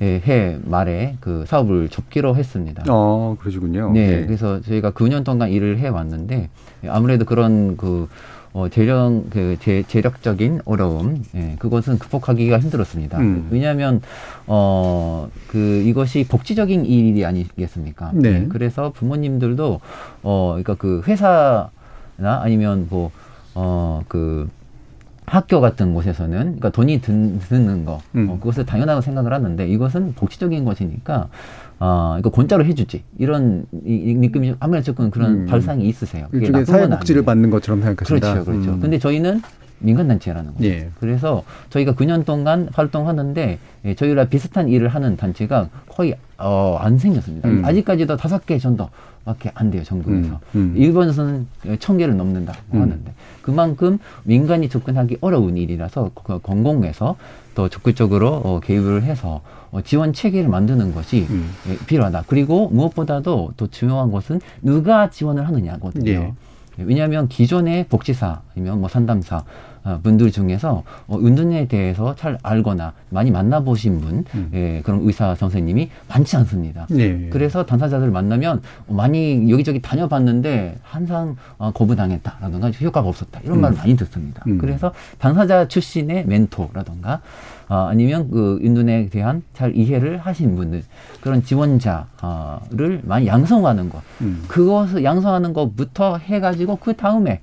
해 말에 그 사업을 접기로 했습니다. 어, 그러시군요. 네, 네. 그래서 저희가 9년 동안 일을 해 왔는데 아무래도 그런 그 어, 재력, 그, 재, 재력적인 어려움, 예, 그것은 극복하기가 힘들었습니다. 음. 왜냐하면, 어, 그, 이것이 복지적인 일이 아니겠습니까? 네. 예, 그래서 부모님들도, 어, 그러니까 그 회사나 아니면 뭐, 어, 그, 학교 같은 곳에서는 그러니까 돈이 든, 드는 거 음. 어, 그것을 당연하다고 생각을 하는데 이것은 복지적인 것이니까 아 이거 공짜로 해주지 이런 이, 이 느낌이 아무래도 조금 그런 음. 발상이 있으세요. 일종의 사회복지를. 받는 것처럼 생각하신다. 그렇죠, 그렇죠. 음. 근데 저희는 민간단체라는 거죠. 예. 그래서 저희가 9년 동안 활동하는데 예, 저희랑 비슷한 일을 하는 단체가 거의 어, 안 생겼습니다. 음. 아직까지도 다섯 개 정도 밖에 안 돼요 전국에서. 음, 음. 일본에서는 천 개를 넘는다고 음. 하는데 그만큼 민간이 접근하기 어려운 일이라서 그 공공에서 더 적극적으로 어, 개입을 해서 어, 지원 체계를 만드는 것이 음. 예, 필요하다. 그리고 무엇보다도 더 중요한 것은 누가 지원을 하느냐거든요. 예. 왜냐하면 기존의 복지사 아니면 뭐 상담사 어, 분들 중에서 어, 운동에 대해서 잘 알거나 많이 만나보신 분 음. 예, 그런 의사 선생님이 많지 않습니다. 예. 그래서 당사자들 만나면 많이 여기저기 다녀봤는데 항상 어, 거부당했다라든가 효과가 없었다 이런 음. 말을 많이 듣습니다. 음. 그래서 당사자 출신의 멘토라든가 어, 아니면 그 윤둔에 대한 잘 이해를 하신 분들 그런 지원자를 많이 양성하는 것 음. 그것을 양성하는 것부터 해가지고 그 다음에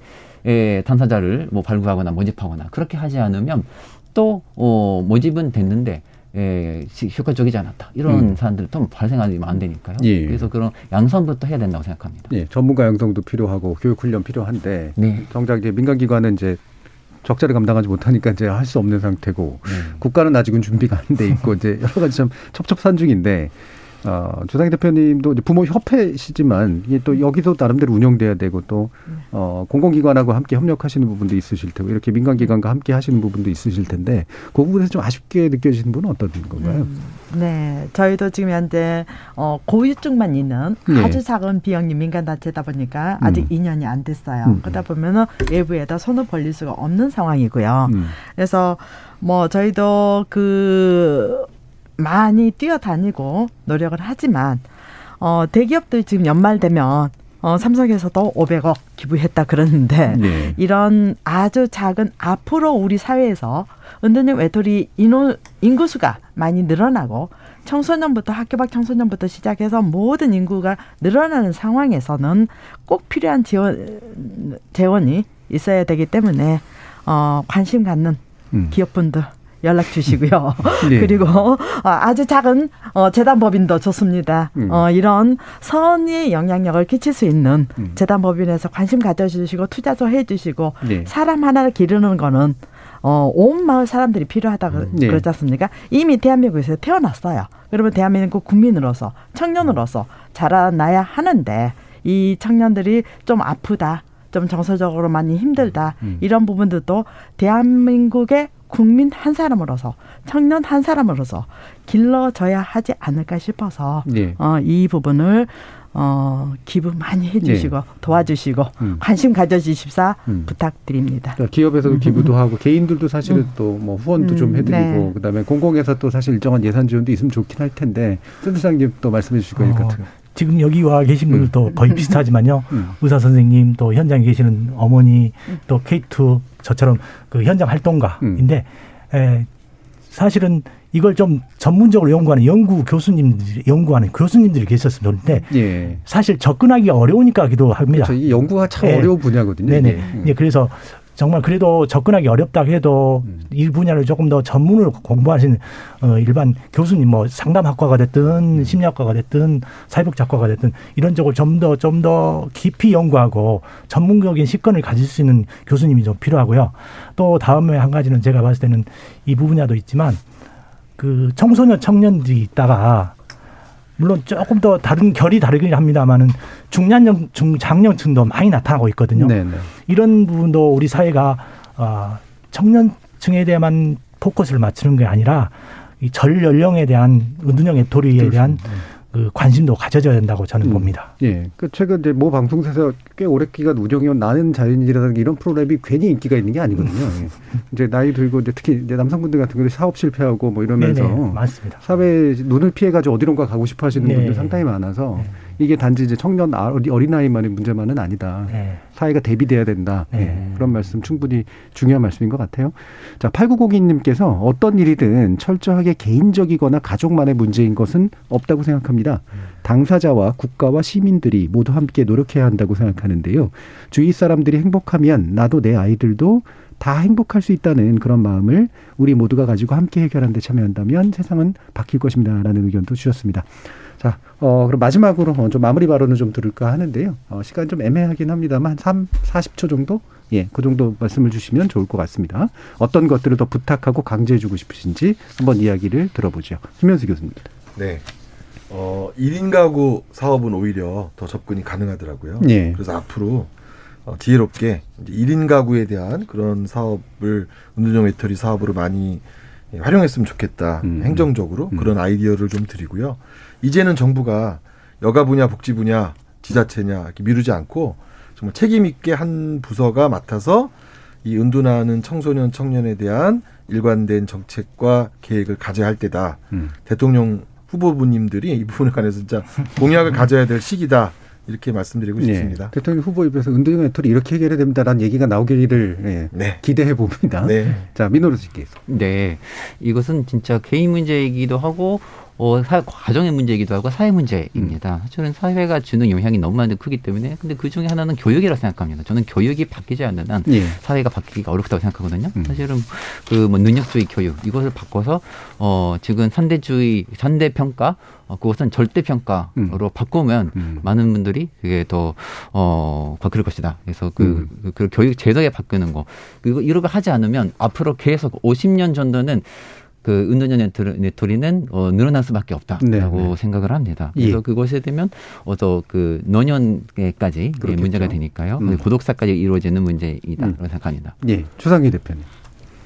에, 당사자를 뭐 발굴하거나 모집하거나 그렇게 하지 않으면 또 어, 모집은 됐는데 에, 시- 효과적이지 않았다 이런 음. 사람들 또 발생하면 안 되니까요. 예. 그래서 그런 양성부터 해야 된다고 생각합니다. 예, 전문가 양성도 필요하고 교육 훈련 필요한데 네. 정작 이제 민간 기관은 이제 적자를 감당하지 못하니까 이제 할 수 없는 상태고 네. 국가는 아직은 준비가 안 돼 있고 이제 여러 가지 좀 첩첩산 중인데 어, 조상희 대표님도 부모 협회시지만 이게 또 여기서 나름대로 운영돼야 되고 또 어, 공공기관하고 함께 협력하시는 부분도 있으실 테고 이렇게 민간기관과 함께 하시는 부분도 있으실 텐데 그 부분에서 좀 아쉽게 느껴지는 분은 어떤 건가요? 네, 저희도 지금 현재 어, 고유증만 있는 예. 아주 작은 비영리 민간 단체다 보니까 아직 음. 2년이 안 됐어요. 음. 그러다 보면은 외부에다 손을 벌릴 수가 없는 상황이고요. 음. 그래서 뭐 저희도 그 많이 뛰어다니고 노력을 하지만 어 대기업들 지금 연말 되면 어 삼성에서도 500억 기부했다 그러는데 네. 이런 아주 작은 앞으로 우리 사회에서 은둔형 외톨이 인원 인구수가 많이 늘어나고 청소년부터 학교 밖 청소년부터 시작해서 모든 인구가 늘어나는 상황에서는 꼭 필요한 지원 재원이 있어야 되기 때문에 어 관심 갖는 음. 기업분들 연락 주시고요. 네. 그리고 어, 아주 작은 어, 재단법인도 좋습니다. 음. 어, 이런 선의 영향력을 끼칠 수 있는 음. 재단법인에서 관심 가져주시고 투자도 해주시고 네. 사람 하나를 기르는 거는 어, 온 마을 사람들이 필요하다 그- 네. 그러지 않습니까? 이미 대한민국에서 태어났어요. 그러면 대한민국 국민으로서 청년으로서 자라나야 하는데 이 청년들이 좀 아프다, 좀 정서적으로 많이 힘들다 음. 이런 부분들도 대한민국의 국민 한 사람으로서 청년 한 사람으로서 길러져야 하지 않을까 싶어서 네. 어, 이 부분을 어, 기부 많이 해주시고 네. 도와주시고 음. 관심 가져주십사 음. 부탁드립니다. 그러니까 기업에서도 기부도 하고 개인들도 사실은 또뭐 후원도 음, 좀 해드리고 네. 그다음에 공공에서 또 사실 일정한 예산 지원도 있으면 좋긴 할 텐데 센터장님 또 말씀해 주실 거니까 어, 지금 여기 와 계신 분들도 거의 비슷하지만요. 음. 의사 선생님 또 현장에 계시는 어머니 또 K2 저처럼 그 현장 활동가인데 에, 사실은 이걸 좀 전문적으로 연구하는 연구 교수님들이 연구하는 교수님들이 계셨으면 좋은데 예. 사실 접근하기 어려우니까 기도 합니다. 그렇죠. 이 연구가 참 예. 어려운 분야거든요. 네네. 음. 예, 그래서 정말 그래도 접근하기 어렵다 해도 음. 이 분야를 조금 더 전문을 공부하신 어, 일반 교수님 뭐 상담학과가 됐든 심리학과가 됐든 사회복지학과가 됐든 이런 쪽을 좀 더 좀 더 깊이 연구하고 전문적인 식견을 가질 수 있는 교수님이 좀 필요하고요. 또 다음에 한 가지는 제가 봤을 때는 이 부분야도 있지만 그 청소년 청년들이 있다가 물론 조금 더 다른 결이 다르긴 합니다만은 중년층, 중장년층도 많이 나타나고 있거든요. 네네. 이런 부분도 우리 사회가 어, 청년층에 대한 포커스를 맞추는 게 아니라 이 전 연령에 대한 은둔형 외톨이에 대한 그 관심도 가져져야 된다고 저는 음. 봅니다. 예. 그 최근 이제 모 방송사에서 꽤 오래 기간 운영해온 나는 자연인이라는 이런 프로그램이 괜히 인기가 있는 게 아니거든요. 예. 이제 나이 들고 이제 특히 이제 남성분들 같은 경우 사업 실패하고 뭐 이러면서 네네, 맞습니다. 사회 눈을 피해 가지고 어디론가 가고 싶어 하시는 네. 분들 상당히 많아서 이게 단지 이제 청년 어린아이만의 문제만은 아니다. 네. 사회가 대비돼야 된다. 네. 예, 그런 말씀 충분히 중요한 말씀인 것 같아요. 자, 8902님께서 어떤 일이든 철저하게 개인적이거나 가족만의 문제인 것은 없다고 생각합니다. 당사자와 국가와 시민들이 모두 함께 노력해야 한다고 생각하는데요. 주위 사람들이 행복하면 나도 내 아이들도 다 행복할 수 있다는 그런 마음을 우리 모두가 가지고 함께 해결하는 데 참여한다면 세상은 바뀔 것입니다라는 의견도 주셨습니다. 자, 어, 그럼 마지막으로 어, 좀 마무리 발언을 좀 들을까 하는데요. 어, 시간 좀 애매하긴 합니다만, 3, 40초 정도? 예, 그 정도 말씀을 주시면 좋을 것 같습니다. 어떤 것들을 더 부탁하고 강조해주고 싶으신지 한번 이야기를 들어보죠. 김현수 교수님. 네. 어, 1인 가구 사업은 오히려 더 접근이 가능하더라고요. 예. 그래서 앞으로 어, 지혜롭게 이제 1인 가구에 대한 그런 사업을 은둔형 외톨이 사업으로 많이 예, 활용했으면 좋겠다. 음. 행정적으로 그런 아이디어를 좀 드리고요. 이제는 정부가 여가 분야, 복지 분야, 지자체냐 이렇게 미루지 않고 정말 책임 있게 한 부서가 맡아서 이 은둔하는 청소년 청년에 대한 일관된 정책과 계획을 가져야 할 때다. 음. 대통령 후보부님들이 이 부분에 관해서 진짜 공약을 가져야 될 시기다. 이렇게 말씀드리고 싶습니다. 예, 대통령 후보 입에서 은둔형 외톨이 이렇게 해결해야 됩니다라는 얘기가 나오기를 예, 기대해 봅니다. 네. 자, 민호루 씨께서. 네, 이것은 진짜 개인 문제이기도 하고 어, 사, 가정의 문제이기도 하고 사회 문제입니다. 저는 사회가 주는 영향이 너무 많이 크기 때문에 근데 그 중에 하나는 교육이라고 생각합니다. 저는 교육이 바뀌지 않는 한 예. 사회가 바뀌기가 어렵다고 생각하거든요. 사실은 그 뭐 능력주의 교육 이것을 바꿔서 어 지금 산대주의 산대 평가 어, 그것은 절대 평가로 바꾸면 많은 분들이 그게 더 어 바뀔 것이다. 그래서 그, 그, 그 교육 제도에 바꾸는 거 그리고 이렇게 하지 않으면 앞으로 계속 50년 정도는 그 은둔형 네토리는 어, 늘어날 수밖에 없다라고 네, 네. 생각을 합니다. 그래서 예. 그것에 되면 어서 그 노년에까지 예, 그렇겠죠. 문제가 되니까요. 음. 고독사까지 이루어지는 문제이다라고 생각합니다. 예, 추상희 대표님.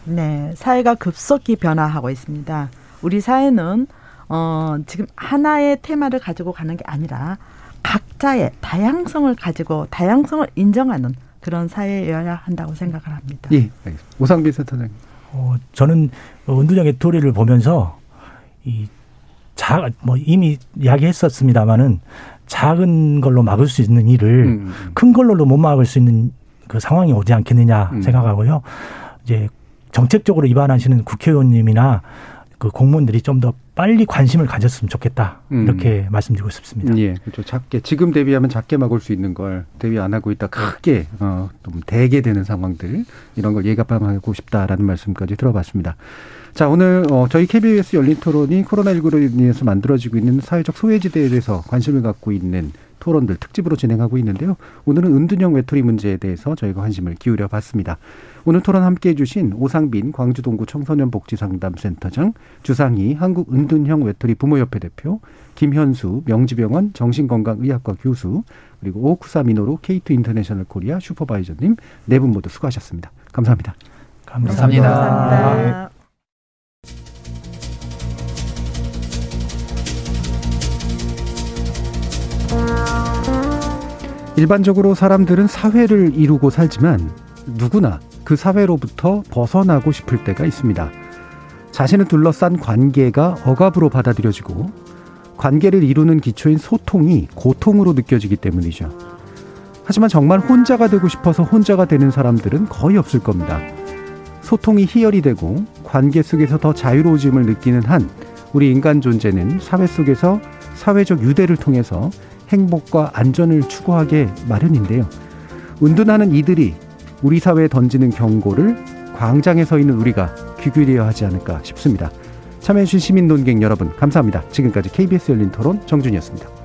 네, 사회가 급속히 변화하고 있습니다. 우리 사회는 어, 지금 하나의 테마를 가지고 가는 게 아니라 각자의 다양성을 가지고 다양성을 인정하는 그런 사회여야 한다고 생각을 합니다. 예, 알겠습니다. 오상빈 센터장님. 어, 저는 어, 은둔형의 토리를 보면서 이 자, 뭐 이미 이야기했었습니다마는 작은 걸로 막을 수 있는 일을 음, 큰 걸로도 못 막을 수 있는 그 상황이 오지 않겠느냐 음. 생각하고요. 이제 정책적으로 입안하시는 국회의원님이나 그 공무원들이 좀 더 빨리 관심을 가졌으면 좋겠다 음. 이렇게 말씀드리고 싶습니다. 예, 그렇죠. 작게 지금 대비하면 작게 막을 수 있는 걸 대비 안 하고 있다 크게 어, 좀 대게 되는 상황들 이런 걸 예가빵하고 싶다라는 말씀까지 들어봤습니다. 자, 오늘 어, 저희 KBS 열린 토론이 코로나19로 인해서 만들어지고 있는 사회적 소외지대에 대해서 관심을 갖고 있는 토론들 특집으로 진행하고 있는데요. 오늘은 은둔형 외톨이 문제에 대해서 저희가 관심을 기울여 봤습니다. 오늘 토론 함께 해 주신 오상빈 광주동구 청소년복지상담센터장, 주상희 한국은둔형 외톨이 부모협회 대표, 김현수 명지병원 정신건강의학과 교수, 그리고 오쿠사 미노루 K2 인터내셔널 코리아 supervisor님 네 분 모두 수고하셨습니다. 감사합니다. 감사합니다. 감사합니다. 일반적으로 사람들은 사회를 이루고 살지만 누구나 그 사회로부터 벗어나고 싶을 때가 있습니다. 자신을 둘러싼 관계가 억압으로 받아들여지고 관계를 이루는 기초인 소통이 고통으로 느껴지기 때문이죠. 하지만 정말 혼자가 되고 싶어서 혼자가 되는 사람들은 거의 없을 겁니다. 소통이 희열이 되고 관계 속에서 더 자유로워짐을 느끼는 한 우리 인간 존재는 사회 속에서 사회적 유대를 통해서 행복과 안전을 추구하게 마련인데요. 은둔하는 이들이 우리 사회에 던지는 경고를 광장에 서 있는 우리가 귀 기울여야 하지 않을까 싶습니다. 참여해주신 시민 논객 여러분 감사합니다. 지금까지 KBS 열린 토론 정준이었습니다.